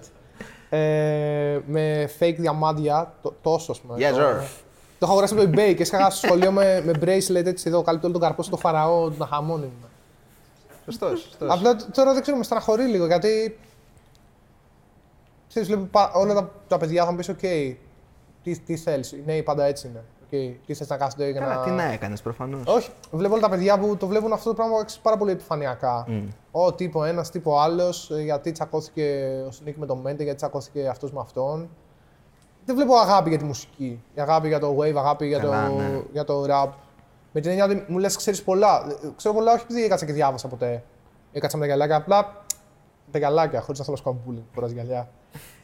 Ε, με fake διαμάντια, το, τόσο, ας πούμε. Yes, το, sir. το είχα αγοράσει από το eBay και είχα στο σχολείο με, με bracelet έτσι εδώ, καλύπτει όλο τον καρπό στο φαραώ, να χαμώνει. Σωστός, σωστός. Απλά τ- τώρα δεν ξέρω, με στεναχωρεί λίγο γιατί. Ξέρεις, βλέπω πα- όλα τα, τα παιδιά θα μου πεις: Οκ, τι, τι θέλεις. Οι νέοι πάντα έτσι είναι. Okay, τι θε να κάθονται για Καλά, να. τι να έκανες προφανώς. Όχι, βλέπω όλα τα παιδιά που το βλέπουν αυτό το πράγμα ξέρεις, πάρα πολύ επιφανειακά. Ω, τύπο ένας, τύπο άλλος, γιατί τσακώθηκε ο Σνίκ με τον Μέντε, γιατί τσακώθηκε αυτός με αυτόν. Δεν βλέπω αγάπη για τη μουσική. Η αγάπη για το wave, αγάπη για, Καλά, το, ναι. για το rap. Με την έννοια ότι μου λες, ξέρεις πολλά. Ε, Ξέρω πολλά, όχι επειδή έκατσα και διάβασα ποτέ. Έκατσα με τα γυαλάκια, απλά τα γυαλάκια, χωρίς να θέλω να σου κάνω bullying που φοράς γυαλιά.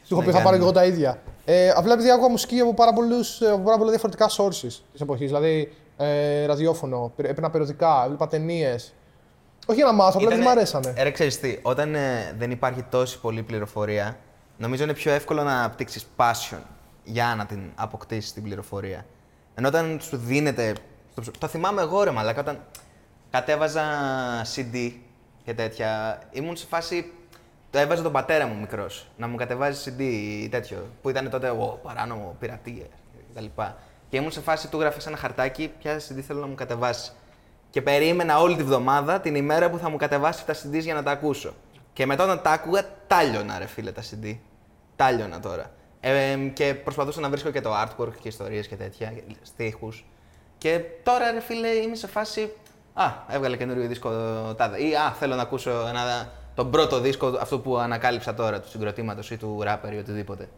Του έχω Ναι, πει θα πάρω και κάνουμε. εγώ τα ίδια. Ε, απλά επειδή άκουγα μουσική από πάρα, πολλούς, ε, από πάρα πολλά διαφορετικά sources της εποχής. Δηλαδή ε, ραδιόφωνο, πε- έπαιρνα περιοδικά, έβλεπα ταινίες. Όχι για να μάθω, απλά δεν μου αρέσανε. Ε, ρε, ξέρεις τι, όταν ε, δεν υπάρχει τόση πολλή πληροφορία, νομίζω είναι πιο εύκολο να απτύξεις passion για να την αποκτήσεις την πληροφορία. Ενώ όταν σου δίνεται... στο ψ- Το θυμάμαι εγώ ρε μαλάκα, όταν κατέβαζα CD και τέτοια, ήμουν σε φάση... Το έβαζε τον πατέρα μου μικρός, να μου κατεβάζει CD ή τέτοιο, που ήταν τότε ο παράνομο, πειρατεία κτλ. Και ήμουν σε φάση, του γράφει ένα χαρτάκι, ποια CD θέλω να μου κατεβάσει. Και περίμενα όλη τη βδομάδα την ημέρα που θα μου κατεβάσει τα CDs για να τα ακούσω. Και μετά όταν τα άκουγα, τάλιωνα ρε φίλε τα CD. Τάλιωνα τώρα. Ε, και προσπαθούσα να βρίσκω και το artwork και ιστορίες και τέτοια, στίχους. Και τώρα ρε φίλε είμαι σε φάση. Α, έβγαλε καινούριο δίσκο τάδε. Ή α, θέλω να ακούσω ένα, τον πρώτο δίσκο, αυτό που ανακάλυψα τώρα, του συγκροτήματος ή του rapper ή οτιδήποτε.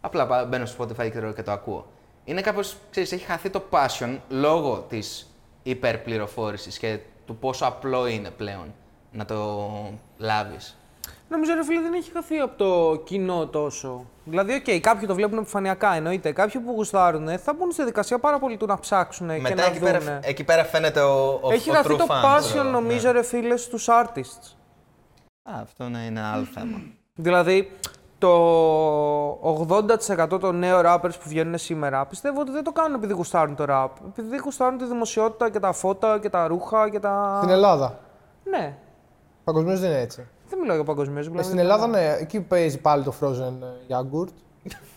Απλά πα- μπαίνω στο Spotify και, και το ακούω. Είναι κάπως, ξέρεις, έχει χαθεί το passion λόγω της υπερπληροφόρησης και του πόσο απλό είναι πλέον να το λάβεις. Νομίζω ρε φίλε δεν έχει χαθεί από το κοινό τόσο. Δηλαδή, οκ, κάποιοι το βλέπουν επιφανειακά εννοείται. Κάποιοι που γουστάρουν θα μπουν στη διαδικασία πάρα πολύ του να ψάξουν και Μετά να εκεί δούνε. πέρα, εκεί πέρα φαίνεται ο, ο Έχει ο χαθεί true το fan, passion ξέρω εγώ. νομίζω ρε φίλε στους artists. Α, αυτό να είναι άλλο θέμα. (clears throat) Δηλαδή, το 80% των νέων rappers που βγαίνουν σήμερα πιστεύω ότι δεν το κάνουν επειδή γουστάρουν το rap. Επειδή γουστάρουν τη δημοσιότητα και τα φώτα και τα ρούχα και τα. Στην Ελλάδα. Ναι. Παγκοσμίως δεν είναι έτσι. Δεν μιλάω για παγκοσμίως. Ε, στην Ελλάδα, ναι, εκεί παίζει πάλι το frozen ε, yogurt.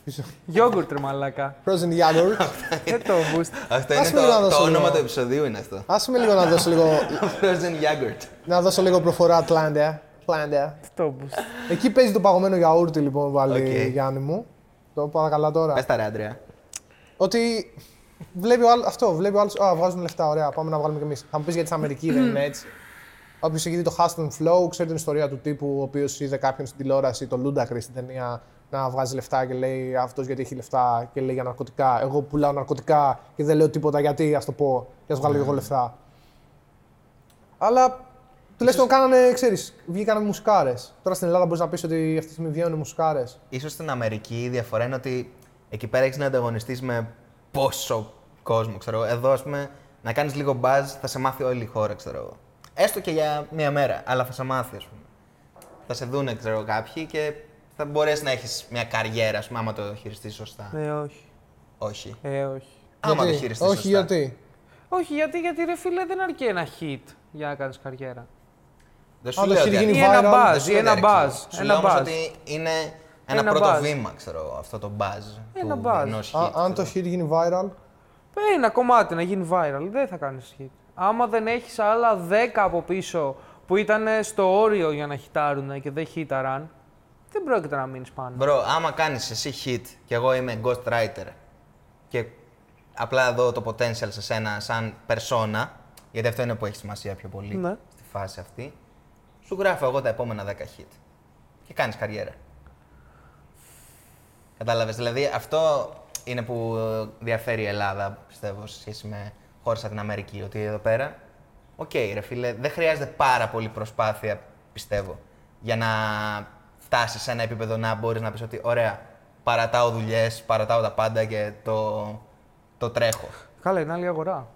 (laughs) Γιόγκουρτ, ρε μαλάκα. Frozen yogurt. (laughs) Δεν το boost. Αυτό Ας είναι μην να το, δώσω το λίγο. όνομα του επεισοδίου είναι αυτό. Άσε με λίγο να δώσω λίγο, (laughs) Frozen yogurt. να δώσω λίγο προφορά Atlanta. Atlanta. Το boost. Εκεί παίζει το παγωμένο γιαούρτι λοιπόν βάλει Οκ. Γιάννη μου. Το πάω καλά τώρα. Πες τα ρε, Άντρια. Ότι βλέπει ο άλλο, αυτό, βλέπει ο άλλος, α, βγάζουν λεφτά, ωραία, πάμε να βγάλουμε κι εμείς. Θα μου πεις γιατί στην Αμερική δεν είναι έτσι. (clears throat) Όποιος έχει δει το Hustle and Flow, ξέρει την ιστορία του τύπου ο οποίος είδε κάποιον στην τηλεόραση, τον Ludacris στην ταινία, να βγάζει λεφτά και λέει αυτός γιατί έχει λεφτά και λέει για ναρκωτικά. Εγώ πουλάω ναρκωτικά και δεν λέω τίποτα γιατί, ας το πω, και α βγάλω και εγώ λεφτά. (clears throat) Αλλά τουλάχιστον κάνανε, ξέρεις, βγήκανε μουσικάρε. Τώρα στην Ελλάδα μπορείς να πεις ότι αυτή τη στιγμή βγαίνουν μουσικάρε. Ίσως στην Αμερική η διαφορά είναι ότι εκεί πέρα έχεις να ανταγωνιστείς με πόσο κόσμο, ξέρω εγώ. Εδώ, ας πούμε, να κάνεις λίγο buzz θα σε μάθει όλη η χώρα, ξέρω εγώ. Έστω και για μία μέρα, αλλά θα σε μάθει, ας πούμε. Θα σε δούνε, ξέρω εγώ, κάποιοι και θα μπορέσεις να έχεις μια καριέρα, ας πούμε, άμα το χειριστείς σωστά. Ε, όχι. Όχι. Ε, όχι. Άμα το Γιατί; χειριστείς Όχι, σωστά. γιατί; Όχι, γιατί, γιατί ρε φίλε δεν αρκεί ένα hit για να κάνεις καριέρα. Δεν σου Αν το λέω έχει ότι γίνει Ή ένα viral, buzz, Δεν σου ή λέω ένα ότι αρκεί. buzz. Σου Ένα λέω όμως buzz. ότι είναι ένα, Ένα πρώτο buzz. βήμα, ξέρω εγώ, αυτό το buzz Ένα του buzz. ενός Α, hit, αν το ξέρω. hit γίνει viral, Ε, ένα κομμάτι να γίνει viral, δεν θα κάνεις hit. Άμα δεν έχεις άλλα 10 από πίσω που ήταν στο όριο για να χιτάρουν και δεν χίταραν, δεν πρόκειται να μείνεις πάνω. Bro, άμα κάνεις εσύ hit και εγώ είμαι ghostwriter και απλά δω το potential σε σένα σαν persona, γιατί αυτό είναι που έχει σημασία πιο πολύ Ναι. στη φάση αυτή, σου γράφω εγώ τα επόμενα 10 hit και κάνεις καριέρα. Κατάλαβες, δηλαδή αυτό είναι που διαφέρει η Ελλάδα, πιστεύω, σε σχέση με χώρες σαν την Αμερική, ότι εδώ πέρα, οκ ρε φίλε, δεν χρειάζεται πάρα πολύ προσπάθεια, πιστεύω, για να φτάσεις σε ένα επίπεδο να μπορείς να πεις ότι ωραία, παρατάω δουλειές, παρατάω τα πάντα και το, το τρέχω. Καλά, είναι άλλη αγορά.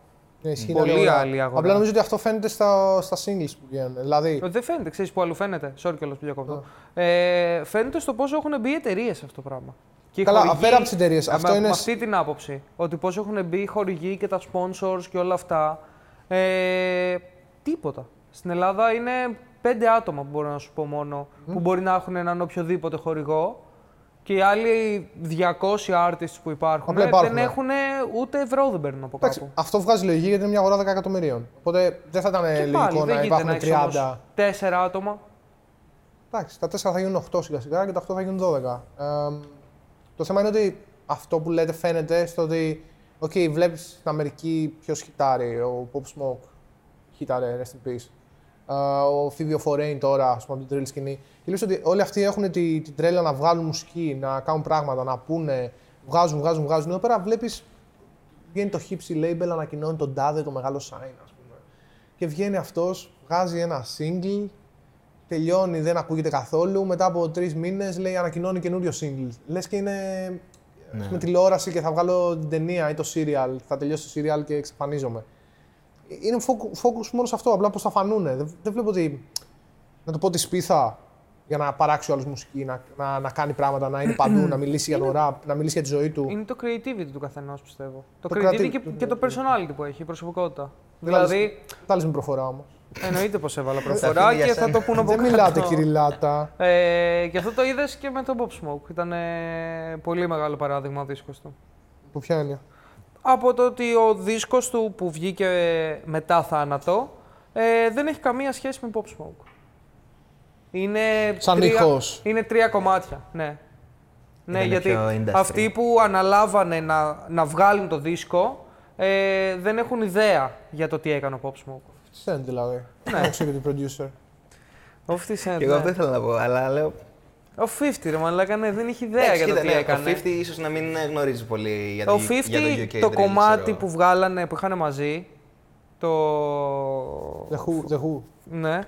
Ναι, ισχύει Πολύ άλλη αγορά. άλλη αγορά. Απλά νομίζω ότι αυτό φαίνεται στα, στα singles που βγαίνουν. Δηλαδή, Ε, Δεν φαίνεται, ξέρεις που αλλού φαίνεται. Sorry κιόλας που διακόπτω. Ε, φαίνεται στο πόσο έχουν μπει εταιρείες σε αυτό το πράγμα. Και οι Καλά, χορηγοί- πέρα από τις εταιρείες, Α, αυτό με, είναι με σ- αυτή την άποψη. Ότι πόσο έχουν μπει οι χορηγοί και τα sponsors και όλα αυτά. Ε, τίποτα. Στην Ελλάδα είναι πέντε άτομα που μπορώ να σου πω μόνο που μπορεί να έχουν έναν οποιοδήποτε χορηγό. Και οι άλλοι 200 artists που υπάρχουν, Απλά υπάρχουν, δεν ναι. έχουν ούτε ευρώ δεν παίρνουν από εντάξει, κάπου. αυτό βγάζει λογική γιατί είναι μια αγορά 10 εκατομμυρίων. Οπότε δεν θα ήταν Και λογικό πάλι, δεν να γίνεται υπάρχουν να έχεις όμως 30. τέσσερα άτομα. Εντάξει, τα 4 θα γίνουν 8 σιγά σιγά και τα 8 θα γίνουν 12. Ε, το θέμα είναι ότι αυτό που λέτε φαίνεται στο ότι, ok, okay, βλέπεις στην Αμερική ποιος χιτάρει, ο Pop Smoke χιτάρε, rest in peace. Ε, ο Fivio Foreign τώρα, ας πούμε, από την drill σκηνή. Και λες ότι όλοι αυτοί έχουν τη, την τρέλα να βγάλουν μουσική, να κάνουν πράγματα, να πούνε, βγάζουν, βγάζουν, βγάζουν. Εδώ πέρα βλέπεις, βγαίνει το Hipsy Label, ανακοινώνει τον τάδε, το μεγάλο sign, ας πούμε. Και βγαίνει αυτός, βγάζει ένα single, τελειώνει, δεν ακούγεται καθόλου. Μετά από τρεις μήνες λέει ανακοινώνει καινούριο single. Λες και είναι Ναι. με τηλεόραση και θα βγάλω την ταινία ή το serial. Θα τελειώσει το serial και εξαφανίζομαι. Είναι focus, focus μόνο σε αυτό, απλά πώς θα φανούνε. Δεν, δεν βλέπω ότι. Να το πω τη σπίθα για να παράξει ο άλλος μουσική, να, να, να κάνει πράγματα, να είναι (clears throat) παντού, να μιλήσει για το rap, να μιλήσει για τη ζωή του. Είναι το creativity του καθενός, πιστεύω. Το, Το creativity creativity, και, ναι, και το ναι. personality που έχει, η προσωπικότητα. Δηλαδή- Δηλαδή, Τα λες με προφορά όμως. εννοείται πως έβαλα αφήνει προφορά για και θα σένα. το πούνε από Δεν κάτω. μιλάτε, κυριλάτα. Ε, και αυτό το είδες και με τον Pop Smoke. Ήταν ε, πολύ μεγάλο παράδειγμα ο δίσκος του. Που ποια έννοια. Από το ότι ο δίσκος του που βγήκε μετά θάνατο ε, δεν έχει καμία σχέση με Pop Smoke. Είναι Σαν τρία, ήχος. Είναι τρία κομμάτια, ναι. Ναι, Ήτανε γιατί πιο industry. αυτοί που αναλάβανε να, να βγάλουν το δίσκο ε, δεν έχουν ιδέα για το τι έκανε ο Pop Smoke. Σεν δηλαδή. Ναι. Ναι. Ξέρω producer. Ο 50 Cent, Και εγώ ναι. αυτό ήθελα να πω, αλλά λέω. Ο 50 ρε μαλάκα, ναι, δεν είχε ιδέα Εντάξει, για το κοίτα, τι ναι, έκανε. Ο 50 ίσως να μην γνωρίζεις πολύ για Το το, 50, για το UK το drill, κομμάτι ξέρω. που βγάλανε, που είχαν μαζί, το... The Who. The Who. Ναι.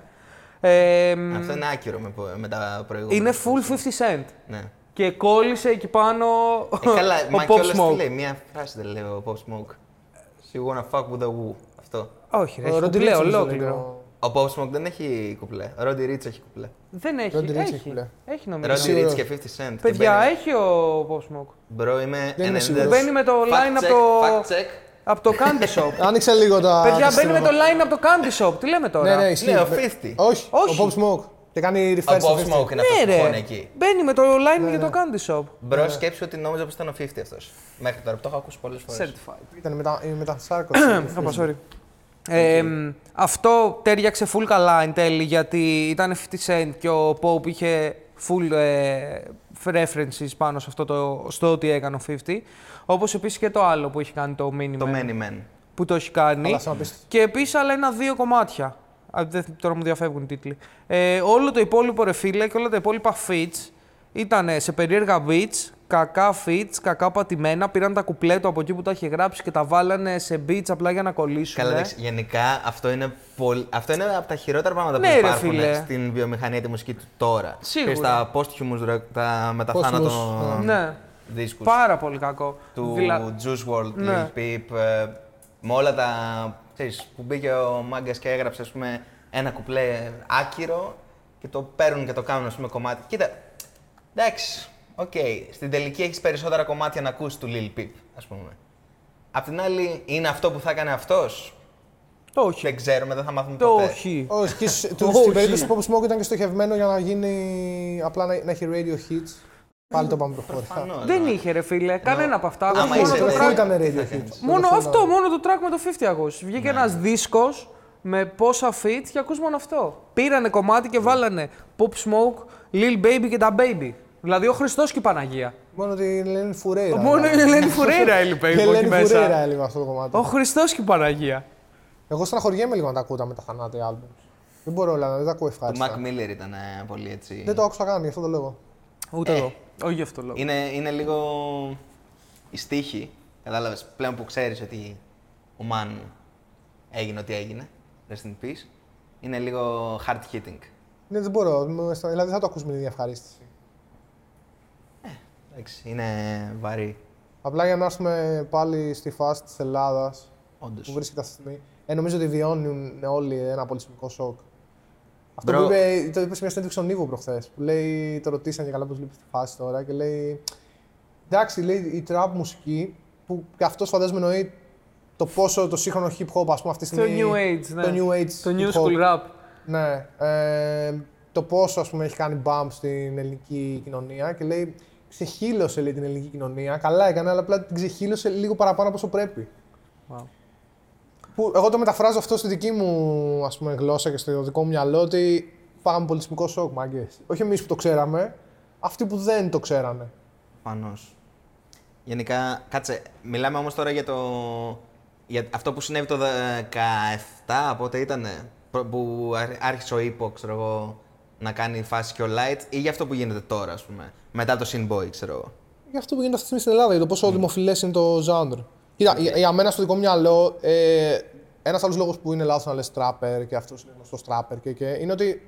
Ε, μ, Αυτό είναι άκυρο με, με τα προηγούμενα. είναι full 50 cent. Ναι. Και κόλλησε εκεί πάνω Ε, καλά, (laughs) ο μα Pop κιόλας τι Smoke. λέει, μία φράση δεν λέει ο Pop Smoke. You wanna fuck with a woo. Αυτό. Όχι, ρε, Ο έχει Roddy κουπλέ Ricch νομίζω λέει ολόκληρο. Το- Ο Pop Smoke δεν έχει κουπλέ. Ο Roddy Rich έχει κουπλέ. Δεν έχει. Roddy Ricch έχει. έχει κουπλέ. Έχει νομίζω. Roddy σίγουρος. Rich και 50 Cent. Και Παιδιά, μπαίνει- έχει ο Pop Smoke. Bro, είμαι Δεν είμαι 90. σίγουρος. Μπαίνει με το Fact line από check, το- Fact check. Από το Candy (laughs) Shop. Άνοιξε λίγο τα. Παιδιά, τα μπαίνει με το συστήματα. line από το Candy Shop. Τι λέμε τώρα; Ναι, ναι, ισχύει. Λέω Με- 50. Όχι, Όχι. ο Pop Smoke. Και κάνει Ο refer στο Pop 50. Smoke είναι αυτός Ναι, που χώνει ρε. εκεί. Μπαίνει με το line Ναι, για το Candy Shop. Μπρο, σκέψου ότι νόμιζα πως ήταν ο 50 αυτός. Μέχρι τώρα που το έχω ακούσει πολλές φορές. Certified. Ήταν μετά, είναι μετά Σάρκο. Ωπα, sorry. Ε, μ, αυτό τέριαξε full καλά εν τέλει γιατί ήταν 50 Cent και ο Pope είχε full ε, references πάνω σε αυτό το, στο ότι έκανε ο 50. Όπως επίσης και το άλλο που έχει κάνει το Miniman. Το Many Men. που το έχει κάνει. Αλλά σαν απίστευτο. Και επίσης άλλα ένα-δύο κομμάτια. Α, δεν, τώρα μου διαφεύγουν οι τίτλοι. Ε, όλο το υπόλοιπο ρε φίλε και όλα τα υπόλοιπα fits ήταν σε περίεργα beats, κακά fits, κακά πατημένα. Πήραν τα κουπλέτο από εκεί που τα είχε γράψει και τα βάλανε σε beats απλά για να κολλήσουν. Καλά, εντάξει, γενικά αυτό είναι, πολύ... αυτό είναι από τα χειρότερα πράγματα Ναι, που ρε, υπάρχουν φίλε. στην βιομηχανία τη μουσική του τώρα. Σίγουρα. Και στα posthumous, rock, τα μεταθάνατο Posthumous, Ναι. δίσκους Πάρα πολύ κακό. του Δηλα- Juice WRLD, Ναι. Lil Peep, ε, με όλα τα, ξέρεις, που μπήκε ο Μάγκας και έγραψε, ας πούμε, ένα κουπλέ άκυρο και το παίρνουν και το κάνουν, ας πούμε, κομμάτι. Κοίτα, εντάξει, οκ, στην τελική έχεις περισσότερα κομμάτια να ακούσεις του Lil Peep, ας πούμε. Απ' την άλλη, είναι αυτό που θα έκανε αυτός; Το όχι. Δεν ξέρουμε, δεν θα μάθουμε Το ποτέ. όχι. Όχι, και σ- (laughs) του- Όχι. στην περίπτωση του Pop Smoke ήταν και στοχευμένο για να γίνει απλά να, να έχει radio hits. Πάλι το πάμε προχωρά. Προφανώς, Δεν ναι. είχε ρε φίλε, κανένα από αυτά. άμα μόνο, είσαι το ρε, Πού track, ήταν radio θα hits. κάνεις. μόνο Το αυτό, φωνάζω. μόνο το track με το 50 ακούς. Βγήκε ένας δίσκος με πόσα feats και ακούς μόνο αυτό. Πήρανε κομμάτι και βάλανε Pop Smoke, Lil Baby και τα Baby. Δηλαδή ο Χριστός και η Παναγία. Μόνο την Ελένη Φουρέιρα. Μόνο η Ελένη Φουρέιρα έλειπε (laughs) Η από εκεί Ελένη Φουρέιρα μέσα. έλειπε αυτό το κομμάτι. Ο Χριστός και η Παναγία. Εγώ στεναχωριέμαι λίγο να τα ακούω τα μεταθανάτη albums. Δεν μπορώ, δηλαδή, δεν τα ακούω Το ευχάριστα. Mac Miller ήταν ε, πολύ έτσι. Δεν το άκουσα καν, γι' αυτό το λόγο. Ούτε Ε. εγώ. Όχι γι' αυτό λόγο. Είναι, είναι λίγο η στίχη. Κατάλαβες πλέον που ξέρεις ότι ο Μαν έγινε ό,τι έγινε. Rest in peace. Είναι λίγο hard hitting. Ναι, δεν μπορώ. μου αισθα- Δηλαδή, θα το ακούσω με την ίδια ευχαρίστηση. Εντάξει, είναι βαρύ. Απλά για να έρθουμε πάλι στη φάση της Ελλάδας Όντως. που βρίσκεται αυτή τη στιγμή. Ε, νομίζω ότι βιώνουν όλοι ένα πολιτισμικό σοκ. Αυτό Bro. που είπε, το είπε σε μια συνέντευξη στον Νίβο προχθές. Που λέει, το ρωτήσαν για καλά πώς βλέπεις τη φάση τώρα και λέει. Εντάξει, λέει η trap μουσική που και αυτός φαντάζομαι εννοεί το πόσο το σύγχρονο hip hop, ας πούμε, αυτή τη Το στιγμή. New Age, ναι. Το New Age. Το New hip hop. School Rap. Ναι. Ε, το πόσο ας πούμε, έχει κάνει bump στην ελληνική κοινωνία και λέει ξεχύλωσε λέει, την ελληνική κοινωνία. Καλά έκανε, αλλά απλά την ξεχύλωσε λίγο παραπάνω από όσο πρέπει. Wow. Που εγώ το μεταφράζω αυτό στη δική μου ας πούμε, γλώσσα και στο δικό μου μυαλό ότι πάγαμε πολιτισμικό σοκ, μάγκες. Όχι εμείς που το ξέραμε, αυτοί που δεν το ξέρανε. Προφανώς. Γενικά, κάτσε. Μιλάμε όμως τώρα για το. Για αυτό που συνέβη το 17, πότε ήταν. Που άρχι- άρχισε ο Epoch, ξέρω εγώ, να κάνει φάση και ο Light, ή για αυτό που γίνεται τώρα, ας πούμε. Μετά το Sinboy, ξέρω εγώ. Για αυτό που γίνεται αυτή τη στιγμή στην Ελλάδα, για το πόσο δημοφιλές είναι το genre. Κοίτα, για, για μένα στο δικό μου μυαλό, ε, ένας άλλος λόγος που είναι λάθος να λες trapper και αυτός είναι γνωστός trapper και, και είναι ότι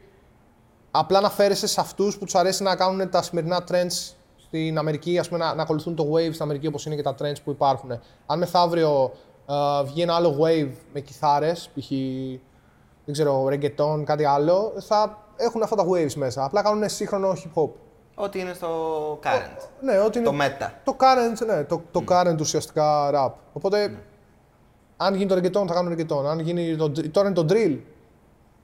απλά αναφέρεσαι σε αυτούς που τους αρέσει να κάνουν τα σημερινά trends στην Αμερική, ας πούμε, να, να ακολουθούν το wave στην Αμερική όπως είναι και τα trends που υπάρχουν. Αν μεθαύριο ε, βγει ένα άλλο wave με κιθάρες, π.χ. δεν ξέρω, reggaeton, κάτι άλλο, θα έχουν αυτά τα waves μέσα. Απλά κάνουν σύγχρονο hip hop. Ό,τι είναι στο current. Ναι, ό,τι είναι Το meta. το current, ναι, το, το current ουσιαστικά rap. Οπότε, αν γίνει το reggaeton, θα κάνουν reggaeton. Αν γίνει το, dr- τώρα είναι το drill,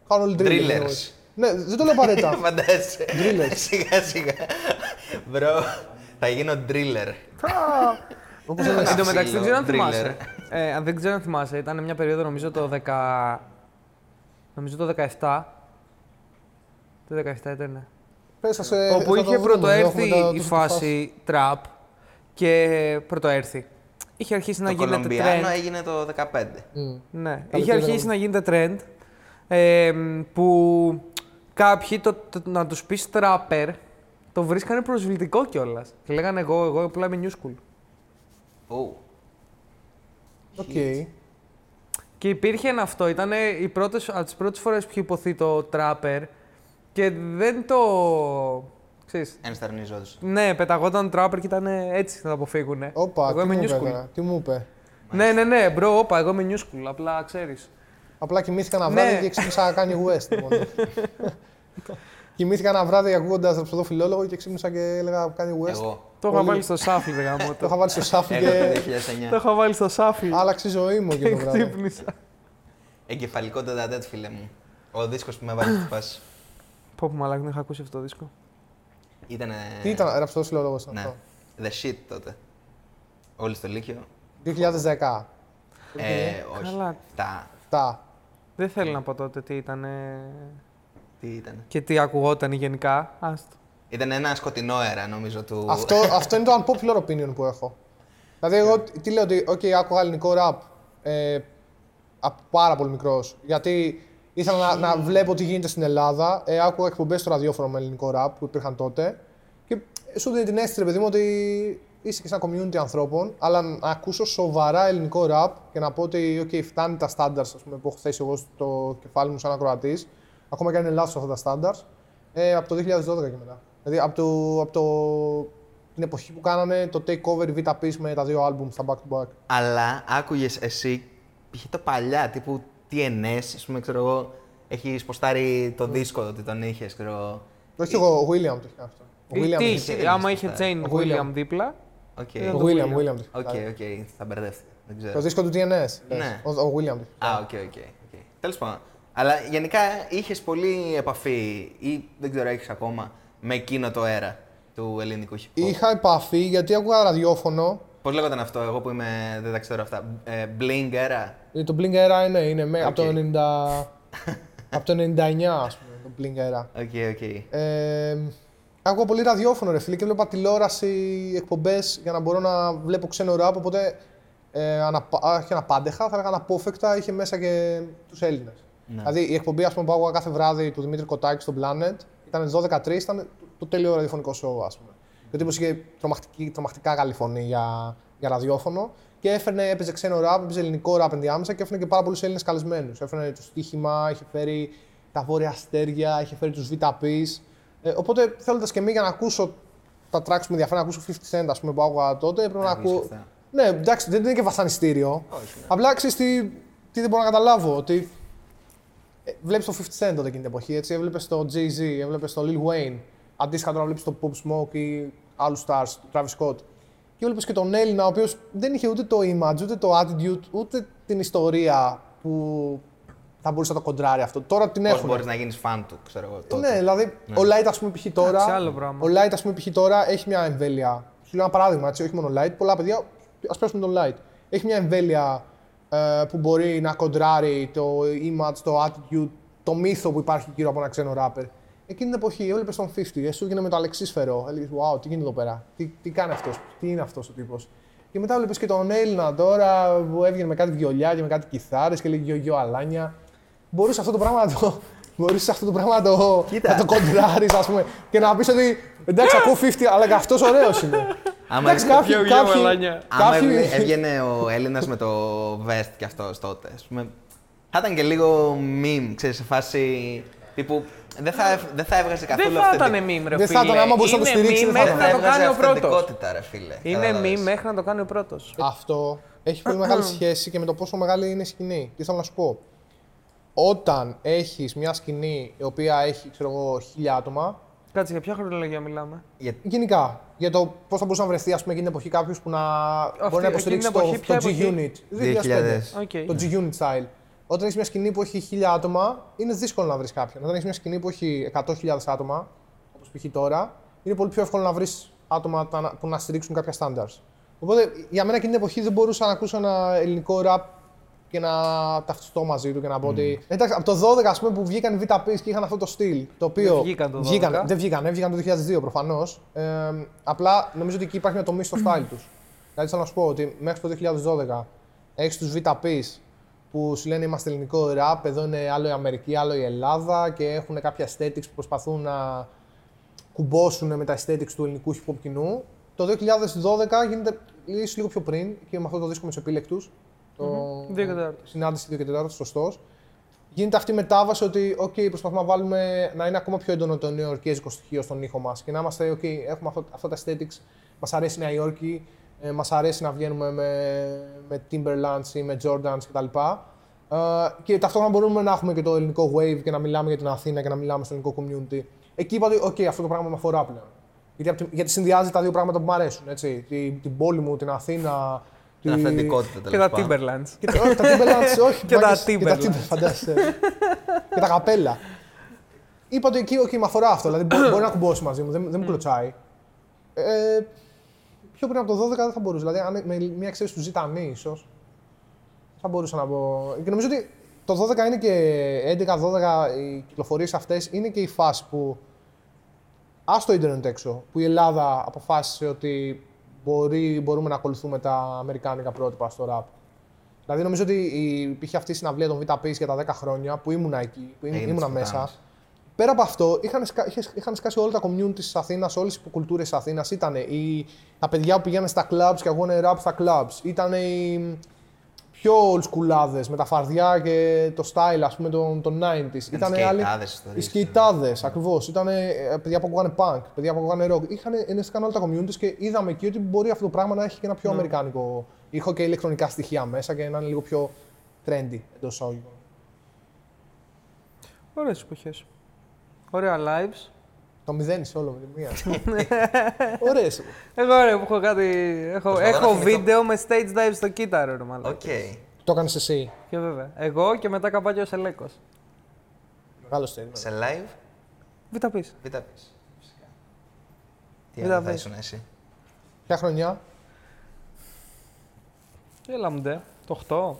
κάνουν όλοι drill. Drillers. Ναι, δεν το λέω απαραίτητα. (laughs) Φαντάζεσαι. Drillers. σιγά σιγά. Μπρο, θα γίνω driller. Όπως Εν τω μεταξύ δεν Ξύλο, ξέρω αν driller. θυμάσαι. Ε, αν δεν ξέρω αν θυμάσαι, ήταν μια περίοδο νομίζω το 10. Νομίζω το 17. Το 17 ήταν. πες, θα σε, Όπου θα το είχε βρούμε, πρωτοέρθει έχουμε τα- η τους φάση trap και πρωτοέρθει. Είχε αρχίσει να το γίνεται Κολομπιάνο trend. έγινε το 15. Ναι, Καλή είχε περίοδο. αρχίσει να γίνεται trend ε, που κάποιοι το, το- να τους πεις trapper το βρίσκανε προσβλητικό κιόλας. Και λέγανε εγώ, εγώ απλά είμαι new school. Ου. Οκ. Και υπήρχε ένα αυτό, ήταν οι πρώτες, από τις πρώτες φορές που είχε ειπωθεί το trapper Και δεν το. Ξέρεις, Ενστερνιζόντουσαν. ναι, πεταγόταν trapper και ήταν έτσι να το αποφύγουν. Όπα, εγώ τι είμαι μου new είπε school. τώρα, τι μου είπε; Ναι, ναι, ναι, bro, όπα, εγώ είμαι new school, απλά ξέρεις. Απλά κοιμήθηκα ένα Ναι. βράδυ και ξύπνησα Kanye West. μόνο. (laughs) κοιμήθηκα ένα βράδυ ακούγοντας ραψοδό φιλόλογο και ξύπνησα και έλεγα Kanye West. Εγώ. Το είχα Πολύ. βάλει στο shuffle, ρε γάμο. Το είχα βάλει στο shuffle Εγώ το και 2009. Το είχα βάλει στο shuffle. άλλαξε η ζωή μου Και και το (laughs) βράδυ. ξύπνησα. Εγκεφαλικό τετατέτ, φίλε μου. Ο δίσκος που με έβαλε στη φάση. Πω που μαλάκι, δεν είχα ακούσει αυτό το δίσκο. Ήτανε... Τι ήταν, ραψοδό φιλόλογο Ναι. αυτό. The shit τότε. Όλοι στο Λύκειο. 2010. Ε, όχι. Καλά. Τα... Τα. Δεν θέλω να πω τότε τι ήταν Τι ήταν. και τι ακουγόταν γενικά. Άστο. Ήταν ένα σκοτεινό αέρα, νομίζω, του... Αυτό, αυτό είναι το unpopular opinion που έχω. Δηλαδή, εγώ τι λέω ότι, OK, άκουγα ελληνικό rap ε, από πάρα πολύ μικρός. Γιατί ήθελα να, να βλέπω τι γίνεται στην Ελλάδα. Ε, άκουγα εκπομπές στο ραδιόφωνο με ελληνικό rap που υπήρχαν τότε. Και σου δίνει την αίσθηση, ρε παιδί μου, ότι είσαι και σε ένα community ανθρώπων. Αλλά να ακούσω σοβαρά ελληνικό rap και να πω ότι, OK, φτάνει τα standards ας πούμε, που έχω θέσει εγώ στο κεφάλι μου σαν ακροατής. Ακόμα και αν είναι λάθος αυτά τα standards. Ε, από το 2012 και μετά. Δηλαδή από, το, από το, την εποχή που κάνανε το takeover Vita Peace με τα δύο album στα back to back. Αλλά άκουγες εσύ, π.χ. το παλιά, τύπου TNS, ας πούμε, ξέρω εγώ, έχει ποστάρει το δίσκο ότι τον είχες, ξέρω εγώ. Όχι εγώ, ο William το είχε κάνει αυτό. Ο Τι, William, τι, είχε- είχε άμα δει είχε αυτά. Chain Ο William William. δίπλα. Οκ, ο το William, William. William το είχε οκ, κάνει. οκ, θα μπερδεύτηκα. Δεν ξέρω. Το δίσκο του TNS. λες. Ναι. Ο, ο William το είχε Α, κάνει. οκ, οκ. οκ. Τέλος πάντων. Αλλά γενικά είχες πολύ επαφή ή δεν ξέρω, έχεις ακόμα με εκείνο το αέρα του ελληνικού hip hop. Είχα επαφή γιατί άκουγα ραδιόφωνο. Πώς λέγονταν αυτό, εγώ που είμαι, δεν τα ξέρω αυτά. Ε, Bling Era. Ε, Το Bling Era είναι, είναι με, από, το Οκ. 90, (laughs) από το 99, ας πούμε, το Bling Era. OK, ok. Ε, άκουγα πολύ ραδιόφωνο ρε φίλε και βλέπα τηλεόραση, εκπομπές για να μπορώ να βλέπω ξένο ράπ, οπότε ε, αναπα, όχι αναπάντεχα, θα έλεγα αναπόφευκτα, είχε μέσα και τους Έλληνες. Δηλαδή η εκπομπή ας πούμε, που άκουγα κάθε βράδυ του Δημήτρη Κοτάκη στο Planet ήταν 12-13, ήταν το, το τέλειο ραδιοφωνικό show ας πούμε. Και ο τύπος είχε τρομακτική, τρομακτικά καλή φωνή για, για ραδιόφωνο και έφερνε, έπαιζε ξένο ράπ, έπαιζε ελληνικό ράπ ενδιάμεσα και έφερνε και πάρα πολλούς Έλληνες καλεσμένους. Έφερνε το στοίχημα, είχε φέρει τα βόρεια αστέρια, είχε φέρει τους VTPs. Ε, οπότε θέλοντας και εμείς για να ακούσω τα tracks που με ενδιαφέρουν, να ακούσω 50 Cent ας πούμε, που άκουγα τότε, έπρεπε να ακούεις ακούω. αυτά. Ναι, εντάξει, δεν είναι και βασανιστήριο. ναι. Απλά ξέρεις τι, τι δεν μπορώ να καταλάβω. Ότι ε, βλέπεις το 50 Cent τότε εκείνη την εποχή, έτσι. Έβλεπες το Jay-Z, έβλεπες το Lil Wayne. Αντίστοιχα τώρα βλέπεις το Pop Smoke ή άλλους stars, του Travis Scott. Και έβλεπες και τον Έλληνα, ο οποίος δεν είχε ούτε το image, ούτε το attitude, ούτε την ιστορία που θα μπορούσε να το κοντράρει αυτό. Τώρα την Πώς έχουν. μπορείς να γίνεις φαν του, ξέρω εγώ. Τότε. Ναι, δηλαδή ο Light, ας πούμε, π.χ. τώρα. Εντάξει, άλλο πράγμα. Ο Light, ας πούμε, π.χ. τώρα έχει μια εμβέλεια. Σου λέω ένα παράδειγμα, έτσι, όχι μόνο Light. Πολλά παιδιά, ας πέσουμε τον Light. Έχει μια εμβέλεια ε, που μπορεί να κοντράρει το image, το attitude, το μύθο που υπάρχει γύρω από ένα ξένο rapper. Εκείνη την εποχή έβλεπες τον 50, εσύ έγινε με το Αλεξίσφαιρο. Έλεγες, Wow, τι γίνεται εδώ πέρα, τι, τι κάνει αυτός, τι είναι αυτός ο τύπος; Και μετά βλέπει και τον Έλληνα τώρα που έβγαινε με κάτι βιολιά και με κάτι κιθάρες και λέγει γιο γιο αλάνια. Μπορούσε αυτό το πράγμα να το, (laughs) μπορούσε αυτό το, πράγμα να το, Κοίτα. να το κοντράρεις, ας πούμε, και να πεις ότι εντάξει, (laughs) ακούω 50, αλλά και αυτός ωραίος είναι. Άμα εντάξει, έβγαινε- κάποιοι, Γιο, γιο, κάποιοι, μαλάνια. Άμα κάποιοι, έβγαινε- έβγαινε ο Έλληνας με το vest κι αυτό τότε, ας πούμε, θα ήταν και λίγο meme, ξέρεις, σε φάση τύπου. Δεν θα, ευ- δεν θα έβγαζε καθόλου Δεν θα αυθεντικ- ήταν meme, ρε Δεν θα φίλε. ήταν, άμα μπορούσε να το Είναι στηρίξει, meme δεν θα μέχρι ήταν. να το κάνει ο πρώτος. αυθεντικότητα, ρε φίλε. Είναι Κατάλαβες. meme μέχρι να το κάνει ο πρώτος. Αυτό έχει πολύ μεγάλη (clears throat) σχέση και με το πόσο μεγάλη είναι η σκηνή. Τι θέλω να σου πω. Όταν έχεις μια σκηνή η οποία έχει, ξέρω εγώ, χίλια άτομα, Κάτσε, για ποια χρονολογία μιλάμε; Για- Γενικά, για το πώς θα μπορούσε να βρεθεί ας πούμε, εκείνη την εποχή κάποιο που να μπορεί να υποστηρίξει εκείνη την το, εποχή, το ποια εποχή; G-Unit. 2000. Οκ. Το G-Unit style. Όταν έχεις μια σκηνή που έχει 1000 άτομα, είναι δύσκολο να βρεις κάποιον. Όταν έχεις μια σκηνή που έχει 100.000 άτομα, όπως π.χ. τώρα, είναι πολύ πιο εύκολο να βρεις άτομα τα- που να στηρίξουν κάποια standards. Οπότε για μένα εκείνη την εποχή δεν μπορούσα να ακούσω ένα ελληνικό rap και να ταυτιστώ μαζί του και να πω ότι. Εντάξει, από το 12 ας πούμε, που βγήκαν οι Β' πεις και είχαν αυτό το στυλ. Το οποίο. Δεν βγήκαν το 12. Βγήκαν, δεν βγήκαν, βγήκαν το 2002 προφανώς. Ε, απλά νομίζω ότι εκεί υπάρχει μια τομή στο style τους. Δηλαδή θέλω να σου πω ότι μέχρι το 2012 έχεις τους VTPs που σου λένε είμαστε ελληνικό rap, εδώ είναι άλλο η Αμερική, άλλο η Ελλάδα και έχουν κάποια aesthetics που προσπαθούν να κουμπώσουν με τα aesthetics του ελληνικού hip hop κοινού. Το 2012 γίνεται ίσως λίγο πιο πριν και με αυτό το δίσκο με του επίλεκτου. Το Δύο και τέταρτο. συνάντηση 2 και 4, σωστός. γίνεται αυτή η μετάβαση ότι okay, προσπαθούμε να βάλουμε να είναι ακόμα πιο έντονο το νεοορκέζικο στοιχείο στον ήχο μας και να είμαστε, OK, έχουμε αυτό, αυτά τα aesthetics, μας αρέσει η Νέα Υόρκη, ε, μας αρέσει να βγαίνουμε με, με Timberlands ή με Jordans κτλ. Ε, και ταυτόχρονα μπορούμε να έχουμε και το ελληνικό wave και να μιλάμε για την Αθήνα και να μιλάμε στο ελληνικό community. Εκεί είπα ότι OK, αυτό το πράγμα με αφορά πλέον. Γιατί, απ' τη- γιατί συνδυάζει τα δύο πράγματα που μου αρέσουν. Έτσι. Την, την πόλη μου, την Αθήνα. Την τη- αυθεντικότητα Και τέλο τα Timberlands. και τα, όχι, τα Timberlands, όχι. (laughs) Και τα μάγκες, Και τα Timberlands. Timberlands, φαντάζεσαι. και τα καπέλα. Είπα ότι εκεί, okay, με αφορά αυτό. Δηλαδή μπο- μπορεί να κουμπώσει μαζί μου, δεν, δεν μου κλωτσάει. Ε, πιο πριν από το 12 δεν θα μπορούσε. Δηλαδή, αν, με μια εξαίρεση του Ζητανή, ίσως. Θα μπορούσα να πω. Και νομίζω ότι το 12 είναι και 11-12 οι κυκλοφορίες αυτές είναι και η φάση που. Α το ίντερνετ έξω, που η Ελλάδα αποφάσισε ότι μπορεί, μπορούμε να ακολουθούμε τα αμερικάνικα πρότυπα στο rap. Δηλαδή, νομίζω ότι η- υπήρχε αυτή η συναυλία των VTAPs για τα 10 χρόνια που ήμουνα εκεί, που Έγινε ήμουνα της μέσα. πουτάνας. Πέρα από αυτό, είχαν, σκα... είχε- είχαν σκάσει όλα τα community της Αθήνας, όλες οι υποκουλτούρε της Αθήνας. Ήταν οι... τα παιδιά που πηγαίναν στα clubs και αγώνε rap στα clubs. Ήταν οι πιο old schoolάδε με τα φαρδιά και το style, ας πούμε, των, των 90s. Ήταν Ήτανε άλλοι- σκεϊτάδες Οι ιστορίες. σκεϊτάδε, ακριβώς. Ήταν παιδιά που ακούγανε punk, παιδιά που ακούγανε rock. Είχαν ενέστηκαν όλα τα communities και είδαμε εκεί ότι μπορεί αυτό το πράγμα να έχει και ένα πιο αμερικάνικο ήχο και ηλεκτρονικά στοιχεία μέσα και να είναι λίγο πιο trendy εντός εισαγωγικών. Ωραίες εποχές. Ωραία lives. Το μηδένει όλο με τη μία. (laughs) Ωραίες. Εγώ ρε που έχω κάτι. Έχω, Προσπαθώ να έχω θυμηθώ. βίντεο με stage dive στο κύτταρο, ρε μάλλον. Οκ. Το έκανες εσύ. Και βέβαια. Εγώ και μετά καπάκι ο Σελέκος. Μεγάλο στέλνο. Σε live, Β' πεις. β' πεις. Φυσικά. Τι Β' άλλο θα πεις. ήσουν εσύ; Ποια χρονιά; Έλα μου ντε. Το 8.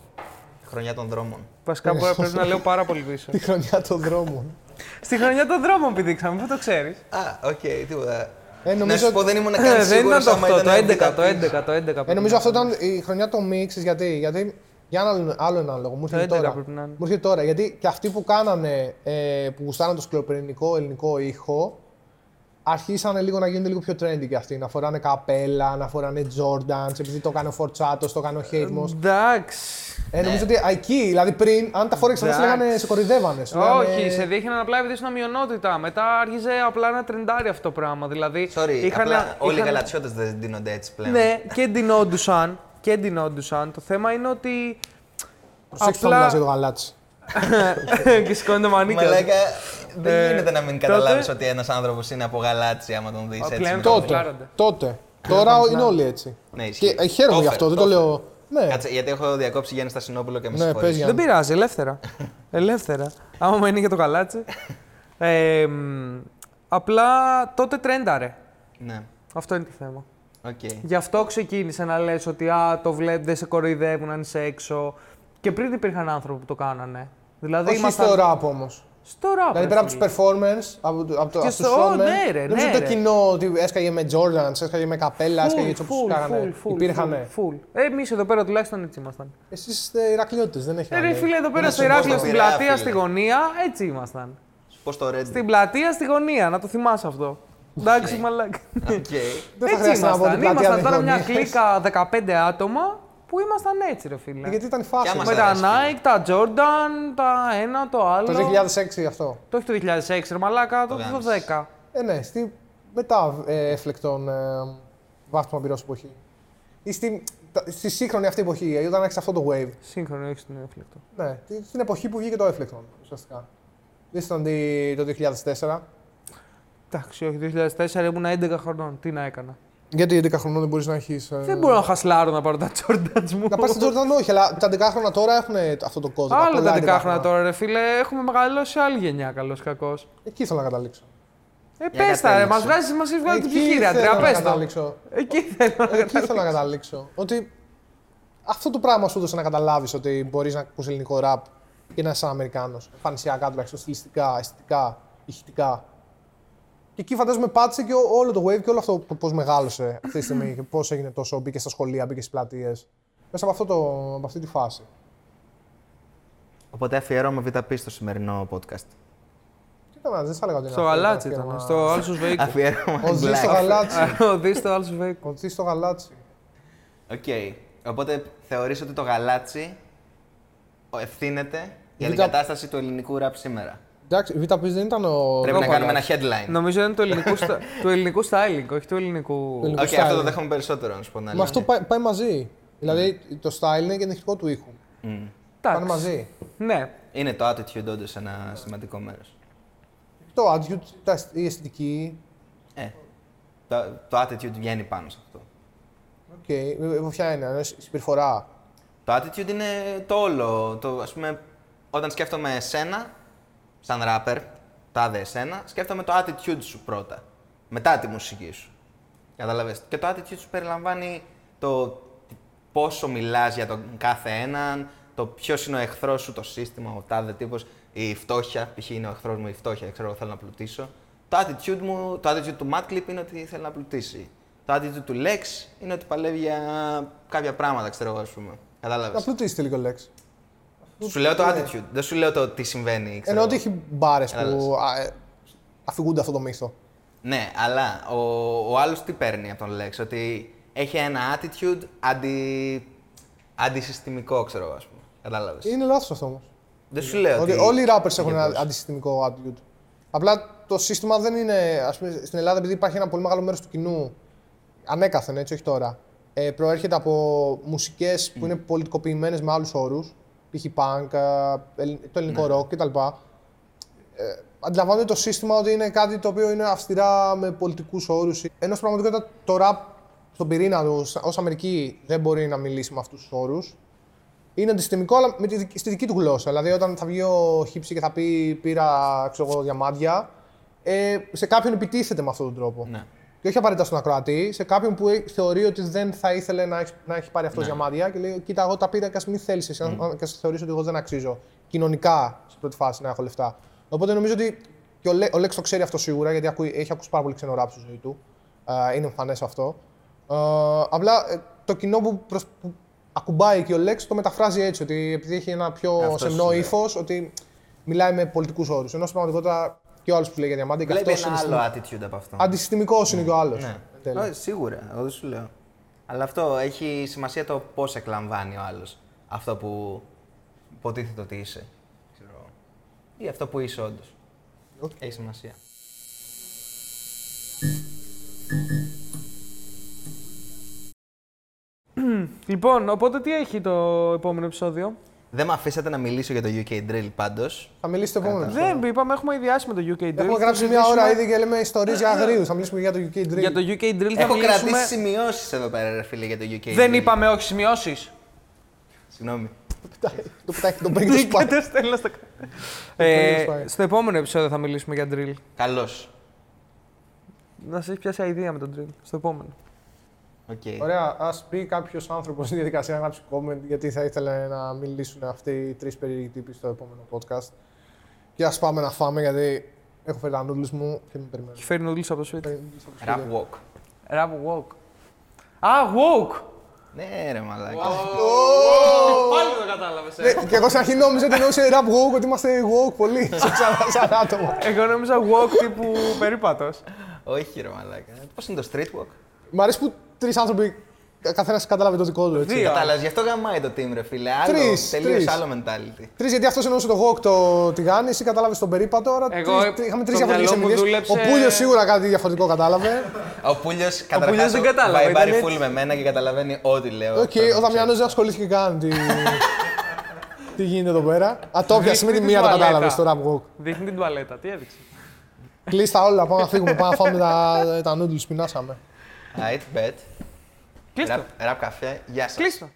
Χρονιά των δρόμων. Βασικά μπορεί- πρέπει να λέω πάρα πολύ πίσω. (laughs) Τη χρονιά των δρόμων. Στη χρονιά των δρόμων πηδήξαμε, πού το ξέρεις. Α, οκ, τίποτα. Ε, Να νομίζω σου πω, ότι- δεν ήμουν καν δεν σίγουρος ήταν το άμα 8, το 11, β' το πεις. 11, το 11. Ε, πρέπει νομίζω να αυτό είναι. ήταν η χρονιά των μίξ. Γιατί, γιατί για ένα άλλο- άλλο ένα λόγο. Μου Το έρχεται 11 τώρα. πρέπει να είναι. Μου έρχεται τώρα. Γιατί και αυτοί που κάνανε, ε, που γουστάραν το σκληροπυρηνικό ελληνικό ήχο, αρχίσανε λίγο να γίνονται λίγο πιο trendy και αυτοί. Να φοράνε καπέλα, να φοράνε Jordans, επειδή το κάνει ο Φορτσάτο, το κάνει ο Hatemos. Εντάξει. Ε, νομίζω ότι εκεί, δηλαδή πριν, αν τα φόρεξε αυτά, σε Εντάξει. λέγανε, σε κορυδεύανε. σου Όχι, λέγανε- σε δείχναν απλά επειδή ήσουν μειονότητα. Μετά άρχιζε απλά να τρεντάρει αυτό το πράγμα. Δηλαδή, Sorry, είχαν- απλά όλοι οι είχαν- γαλατσιώτες δεν ντύνονται έτσι πλέον. Ναι, και εντυνόντουσαν. Και εντυνόντουσαν. Το θέμα είναι ότι. Προσέξτε το απλά- μιλάς για το γαλάτσι. (laughs) και σηκώνει το μανίκι. Μαλάκα, δεν Ε, γίνεται να μην τότε- καταλάβεις ότι ένας άνθρωπος είναι από γαλάτσι άμα τον δεις Α, έτσι. πλέον με το- το- Τότε. Φλάρονται. Τότε. Τώρα είναι όλοι έτσι. Ναι, ισχύει. Και ε, χαίρομαι Το γι' αυτό, δεν το έφερε, λέω. Ναι, Κάτσε, γιατί έχω διακόψει Γιάννη Στασινόπουλο και με Ναι, συγχωρείς. πες, Δεν Γιάννη. πειράζει, ελεύθερα. (laughs) ελεύθερα. Άμα μένει και το καλάτσι. Ε, μ, απλά τότε τρένταρε. Ναι, Αυτό είναι το θέμα. οκ. Γι' αυτό ξεκίνησε να λες ότι α, το βλέπει, δεν σε κοροϊδεύουν αν είσαι έξω. Και πριν υπήρχαν άνθρωποι που το κάνανε. Δηλαδή Όχι ήμασταν- στο rap όμως. Στο rap. Δηλαδή ρε πέρα από τους φίλε. performance, από, το- από, το- Και από τους στο- frontmen, ναι, ρε, νομίζω ναι, το ρε. κοινό ότι έσκαγε με Jordans, έσκαγε με καπέλα, έσκαγε Full, έτσι όπως full, κάνανε. full, full, Υπήρχανε. full, full. Ε, εμείς εδώ πέρα τουλάχιστον έτσι ήμασταν. Εσείς είστε Ηρακλειώτες, δεν έχει Ε, ρε άλλη. φίλε, εδώ πέρα Να στο σου πω Ηράκλειο, στο στην Πειραιά, πλατεία, φίλε. στη γωνία, έτσι ήμασταν. Πώς το Red. Στην πλατεία, στη γωνία, να το θυμάσαι αυτό. Εντάξει, μαλάκα. Οκ. Δεν θα Έτσι χρειάζεται να πω την ήμασταν. πλατεία Ήμασταν τώρα μια γωνίας. κλίκα 15 άτομα που ήμασταν έτσι, ρε φίλε. Γιατί ήταν η φάση. Κι άμα Με σ' τα αρέσει, Nike, τα Jordan, τα ένα, το άλλο. Το 2006 αυτό. Το όχι το 2006, ρε μαλάκα, το, το γάμισες. 10. Ε, ναι, στη, μετά ε, έφλεκτον ε, βάθμο πυρός εποχή. Ή στη, τα- στη σύγχρονη αυτή εποχή, ε, όταν έχεις αυτό το wave. Σύγχρονο, όχι στην έφλεκτο. Ναι, τη- στην εποχή που βγήκε το έφλεκτον, ουσιαστικά. Δεν ήταν τη- το 2004. Εντάξει, όχι, 2004 ήμουν 11 χρονών. Τι να έκανα. Γιατί 11 χρονών δεν μπορείς να έχεις. Δεν μπορώ να χασλάρω να πάρω τα Jordans μου. Να πας στην Jordan, όχι, αλλά τα 11 χρόνια τώρα έχουν αυτό το κόσμο. Άλλο τα 11 χρόνια τώρα, ρε φίλε. Έχουμε μεγαλώσει άλλη γενιά, καλός κακός. Εκεί θέλω να καταλήξω. Ε, Για πες τα, ρε, μας κατέληξε. βγάζεις μας έχει βγάλει την Εκεί ψυχή, ρε, θέλω Αντρέα, να πες το. καταλήξω. Εκεί θέλω να Εκεί θέλω καταλήξω. να καταλήξω. Ότι αυτό το πράγμα σου έδωσε να καταλάβεις ότι μπορείς να ακούσει ελληνικό ραπ και να είσαι σαν Αμερικάνος. Εμφανισιακά τουλάχιστον, στιλιστικά, αισθητικά, ηχητικά. Και εκεί φαντάζομαι πάτησε και ό- όλο το wave και όλο αυτό το πώς μεγάλωσε αυτή τη στιγμή και πώς έγινε τόσο, μπήκε στα σχολεία, μπήκε στις πλατείες. Μέσα από, αυτό το, από αυτή τη φάση. Οπότε αφιέρωμα ΒΠ στο σημερινό podcast. Κοίτα να δεις, δεν θα έλεγα ότι είναι Στο αυτό, γαλάτσι ένα ήταν, αφιέρωμα. στο Άλσους Βέικο. Αφιέρωμα Ο Ζή στο Black. γαλάτσι. (laughs) Ο Δη στο Άλσους Βέικο. Ο Ζή στο γαλάτσι. Οκ. Οπότε θεωρείς ότι το γαλάτσι ο- ευθύνεται Για την Β- κατάσταση του ελληνικού ραπ σήμερα; Εντάξει, η Vita Peace δεν ήταν ο. Πρέπει να ο κάνουμε ένα παλιάς. headline. Νομίζω είναι του ελληνικού, στα- (laughs) του ελληνικού styling, όχι του ελληνικού. ελληνικού Οκ, αυτό το styling. δέχομαι περισσότερο, να σου πω την Μα αλήθεια. αυτό πάει, πάει μαζί. Δηλαδή το style είναι και ενδεικτικό του ήχου. Μμ. Πάνε Εντάξει. μαζί. Ναι. Είναι το attitude όντως ένα σημαντικό μέρος. Το attitude, τα αισθ- η αισθητική. Ε, το, το attitude βγαίνει πάνω σε αυτό. Ok, okay. ποια είναι, είναι η συμπεριφορά. Το attitude είναι το όλο. Το, ας πούμε, όταν σκέφτομαι εσένα, σαν rapper, τάδε εσένα, σκέφτομαι το attitude σου πρώτα. Μετά τη μουσική σου. Κατάλαβες. Και το attitude σου περιλαμβάνει το πόσο μιλάς για τον κάθε έναν, το ποιος είναι ο εχθρός σου, το σύστημα, ο τάδε τύπος, η φτώχεια, π.χ. είναι ο εχθρός μου η φτώχεια, ξέρω, θέλω να πλουτίσω. Το attitude, μου, το attitude του Madclip είναι ότι θέλει να πλουτίσει. Το attitude του Lex είναι ότι παλεύει για κάποια πράγματα, ξέρω εγώ, ας πούμε. Να Κατάλαβες. πλουτίσει τελικό λέξη. Σου λέω το Ναι. attitude, δεν σου λέω το τι συμβαίνει. ξέρω Εννοώ ότι εγώ. έχει μπάρες που Κατάλαβες. α, ε, αφηγούνται αυτό το μύθο. Ναι, αλλά ο, ο άλλος τι παίρνει από τον Lex, ότι έχει ένα attitude αντι, αντισυστημικό, ξέρω εγώ, ας πούμε. Κατάλαβες. Είναι λάθος αυτό όμως. Δεν σου λέω Ότι ότι... όλοι οι rappers έχουν για ένα πώς. αντισυστημικό attitude. Απλά το σύστημα δεν είναι. Ας πούμε, στην Ελλάδα, επειδή υπάρχει ένα πολύ μεγάλο μέρος του κοινού, ανέκαθεν έτσι, όχι τώρα, ε, προέρχεται από μουσικές που είναι πολιτικοποιημένες με άλλους όρους, π.χ. punk, α, ελλ- το ελληνικό Ναι. rock κτλ. Ε, αντιλαμβάνονται το σύστημα ότι είναι κάτι το οποίο είναι αυστηρά με πολιτικούς όρους. Ενώ στην πραγματικότητα το rap στον πυρήνα του, ως Αμερική, δεν μπορεί να μιλήσει με αυτούς τους όρους. Είναι αντισυστημικό, αλλά με τη, δική- στη δική του γλώσσα. Δηλαδή, όταν θα βγει ο Χίψη και θα πει πήρα ξέρω εγώ, διαμάντια, ε, σε κάποιον επιτίθεται με αυτόν τον τρόπο. Ναι. Και όχι απαραίτητα στον ακροατή, σε κάποιον που ε- θεωρεί ότι δεν θα ήθελε να έχει, να έχει πάρει αυτό διαμάντια και λέει: Κοίτα, εγώ τα πήρα και ας μην θέλεις εσύ, αν- και ας θεωρήσει ότι εγώ δεν αξίζω κοινωνικά σε πρώτη φάση να έχω λεφτά. Οπότε νομίζω ότι και ο, Λέ, ο Λέξ το ξέρει αυτό σίγουρα, γιατί ακούει, έχει ακούσει πάρα πολύ ξένο ράπ στη ζωή του. Ε, είναι εμφανές αυτό. Ε, απλά ε, το κοινό που, προς, που ακουμπάει και ο Λέξ το μεταφράζει έτσι, ότι επειδή έχει ένα πιο Αυτός σου σεμνό λέω. ύφος, ότι μιλάει με πολιτικούς όρους. Ενώ στην πραγματικότητα και ο άλλος που λέει για διαμάντια και Βλέπεις αυτό ένα είναι άλλο συστημικό. attitude από αυτό. Αντισυστημικός είναι και ο άλλος. Ναι. Ε, σίγουρα, εγώ δεν σου λέω. Αλλά αυτό έχει σημασία το πώς εκλαμβάνει ο άλλος αυτό που υποτίθεται ότι είσαι. Ξέρω. εγώ. Ή αυτό που είσαι όντως. Έχει σημασία. Λοιπόν, οπότε τι έχει το επόμενο επεισόδιο; Δεν με αφήσατε να μιλήσω για το UK Drill πάντως. Θα μιλήσει το επόμενο. Δεν είπαμε, έχουμε ιδιάσει με το UK Drill. Έχουμε Θα γράψει μια συζητήσουμε ώρα ήδη και λέμε ιστορίες για αγρίους. Θα μιλήσουμε για το UK Drill. Για το UK Drill θα Έχω μιλήσουμε. κρατήσει σημειώσεις εδώ πέρα, ρε φίλε, για το UK Δεν Drill. είπαμε όχι σημειώσεις. Συγγνώμη. Το πετάει και τον παίρνει το (laughs) σπάτι. Δεν στέλνω στο παίρνει ε, το σπάτι. Στο επόμενο επεισόδιο θα μιλήσουμε για drill. Καλώς. Να σα έχει πιάσει idea με τον drill. Στο επόμενο. Okay. Ωραία, ας πει κάποιος άνθρωπος στη διαδικασία να γράψει comment γιατί θα ήθελε να μιλήσουν αυτοί οι τρεις περίεργοι τύποι στο επόμενο podcast. Και ας πάμε να φάμε γιατί έχω φέρει τα noodles μου και με περιμένω. Έχει φέρει νουλί από το σπίτι. Φέρει noodles από το Rap σπίτι. walk. Rap walk. Α, walk! Ναι, ρε μαλάκα. Πάλι το κατάλαβες. Ναι, και εγώ στην αρχή νόμιζα ότι εννοούσε rap walk, ότι είμαστε walk πολύ, (laughs) σαν, σαν άτομο. Εγώ νόμιζα walk τύπου περίπατος. Όχι, ρε μαλάκα. Πώς είναι το street walk; Μ' αρέσει που τρεις άνθρωποι, καθένας κατάλαβε το δικό του. Έτσι. Δύο. Κατάλαβες, γι' αυτό γαμάει το team, ρε φίλε. Άλλο, Τρεις, τελείως τρεις. άλλο mentality. Τρεις, γιατί αυτός εννοούσε το walk το τηγάνι, εσύ κατάλαβες τον περίπατο. Τώρα Εγώ, τρεις- τρεις- είχαμε τρεις στο διαφορετικές μυαλό μου ερμηνείε. δούλεψε- Ο Πούλιος σίγουρα κάτι διαφορετικό κατάλαβε. Ο Πούλιος Πούλιος καταρχάς δεν κατάλαβε, βαϊμπάρει ήταν full έτσι. με μένα και καταλαβαίνει ό,τι λέω. Οκ, ο Δαμιανό δεν ασχολήθηκε καν. Τι, τι γίνεται εδώ πέρα. Ατόπια, με τη Δείχνει μία το την κατάλαβες τουαλέτα. στο rap walk. Δείχνει την τουαλέτα. Τι έδειξε. Κλείστα όλα, πάμε να φύγουμε. Πάμε να φάμε τα, τα noodles που πεινάσαμε. Aight, bet. Κλείστο. Ραπ καφέ, γεια σας. Κλείστο.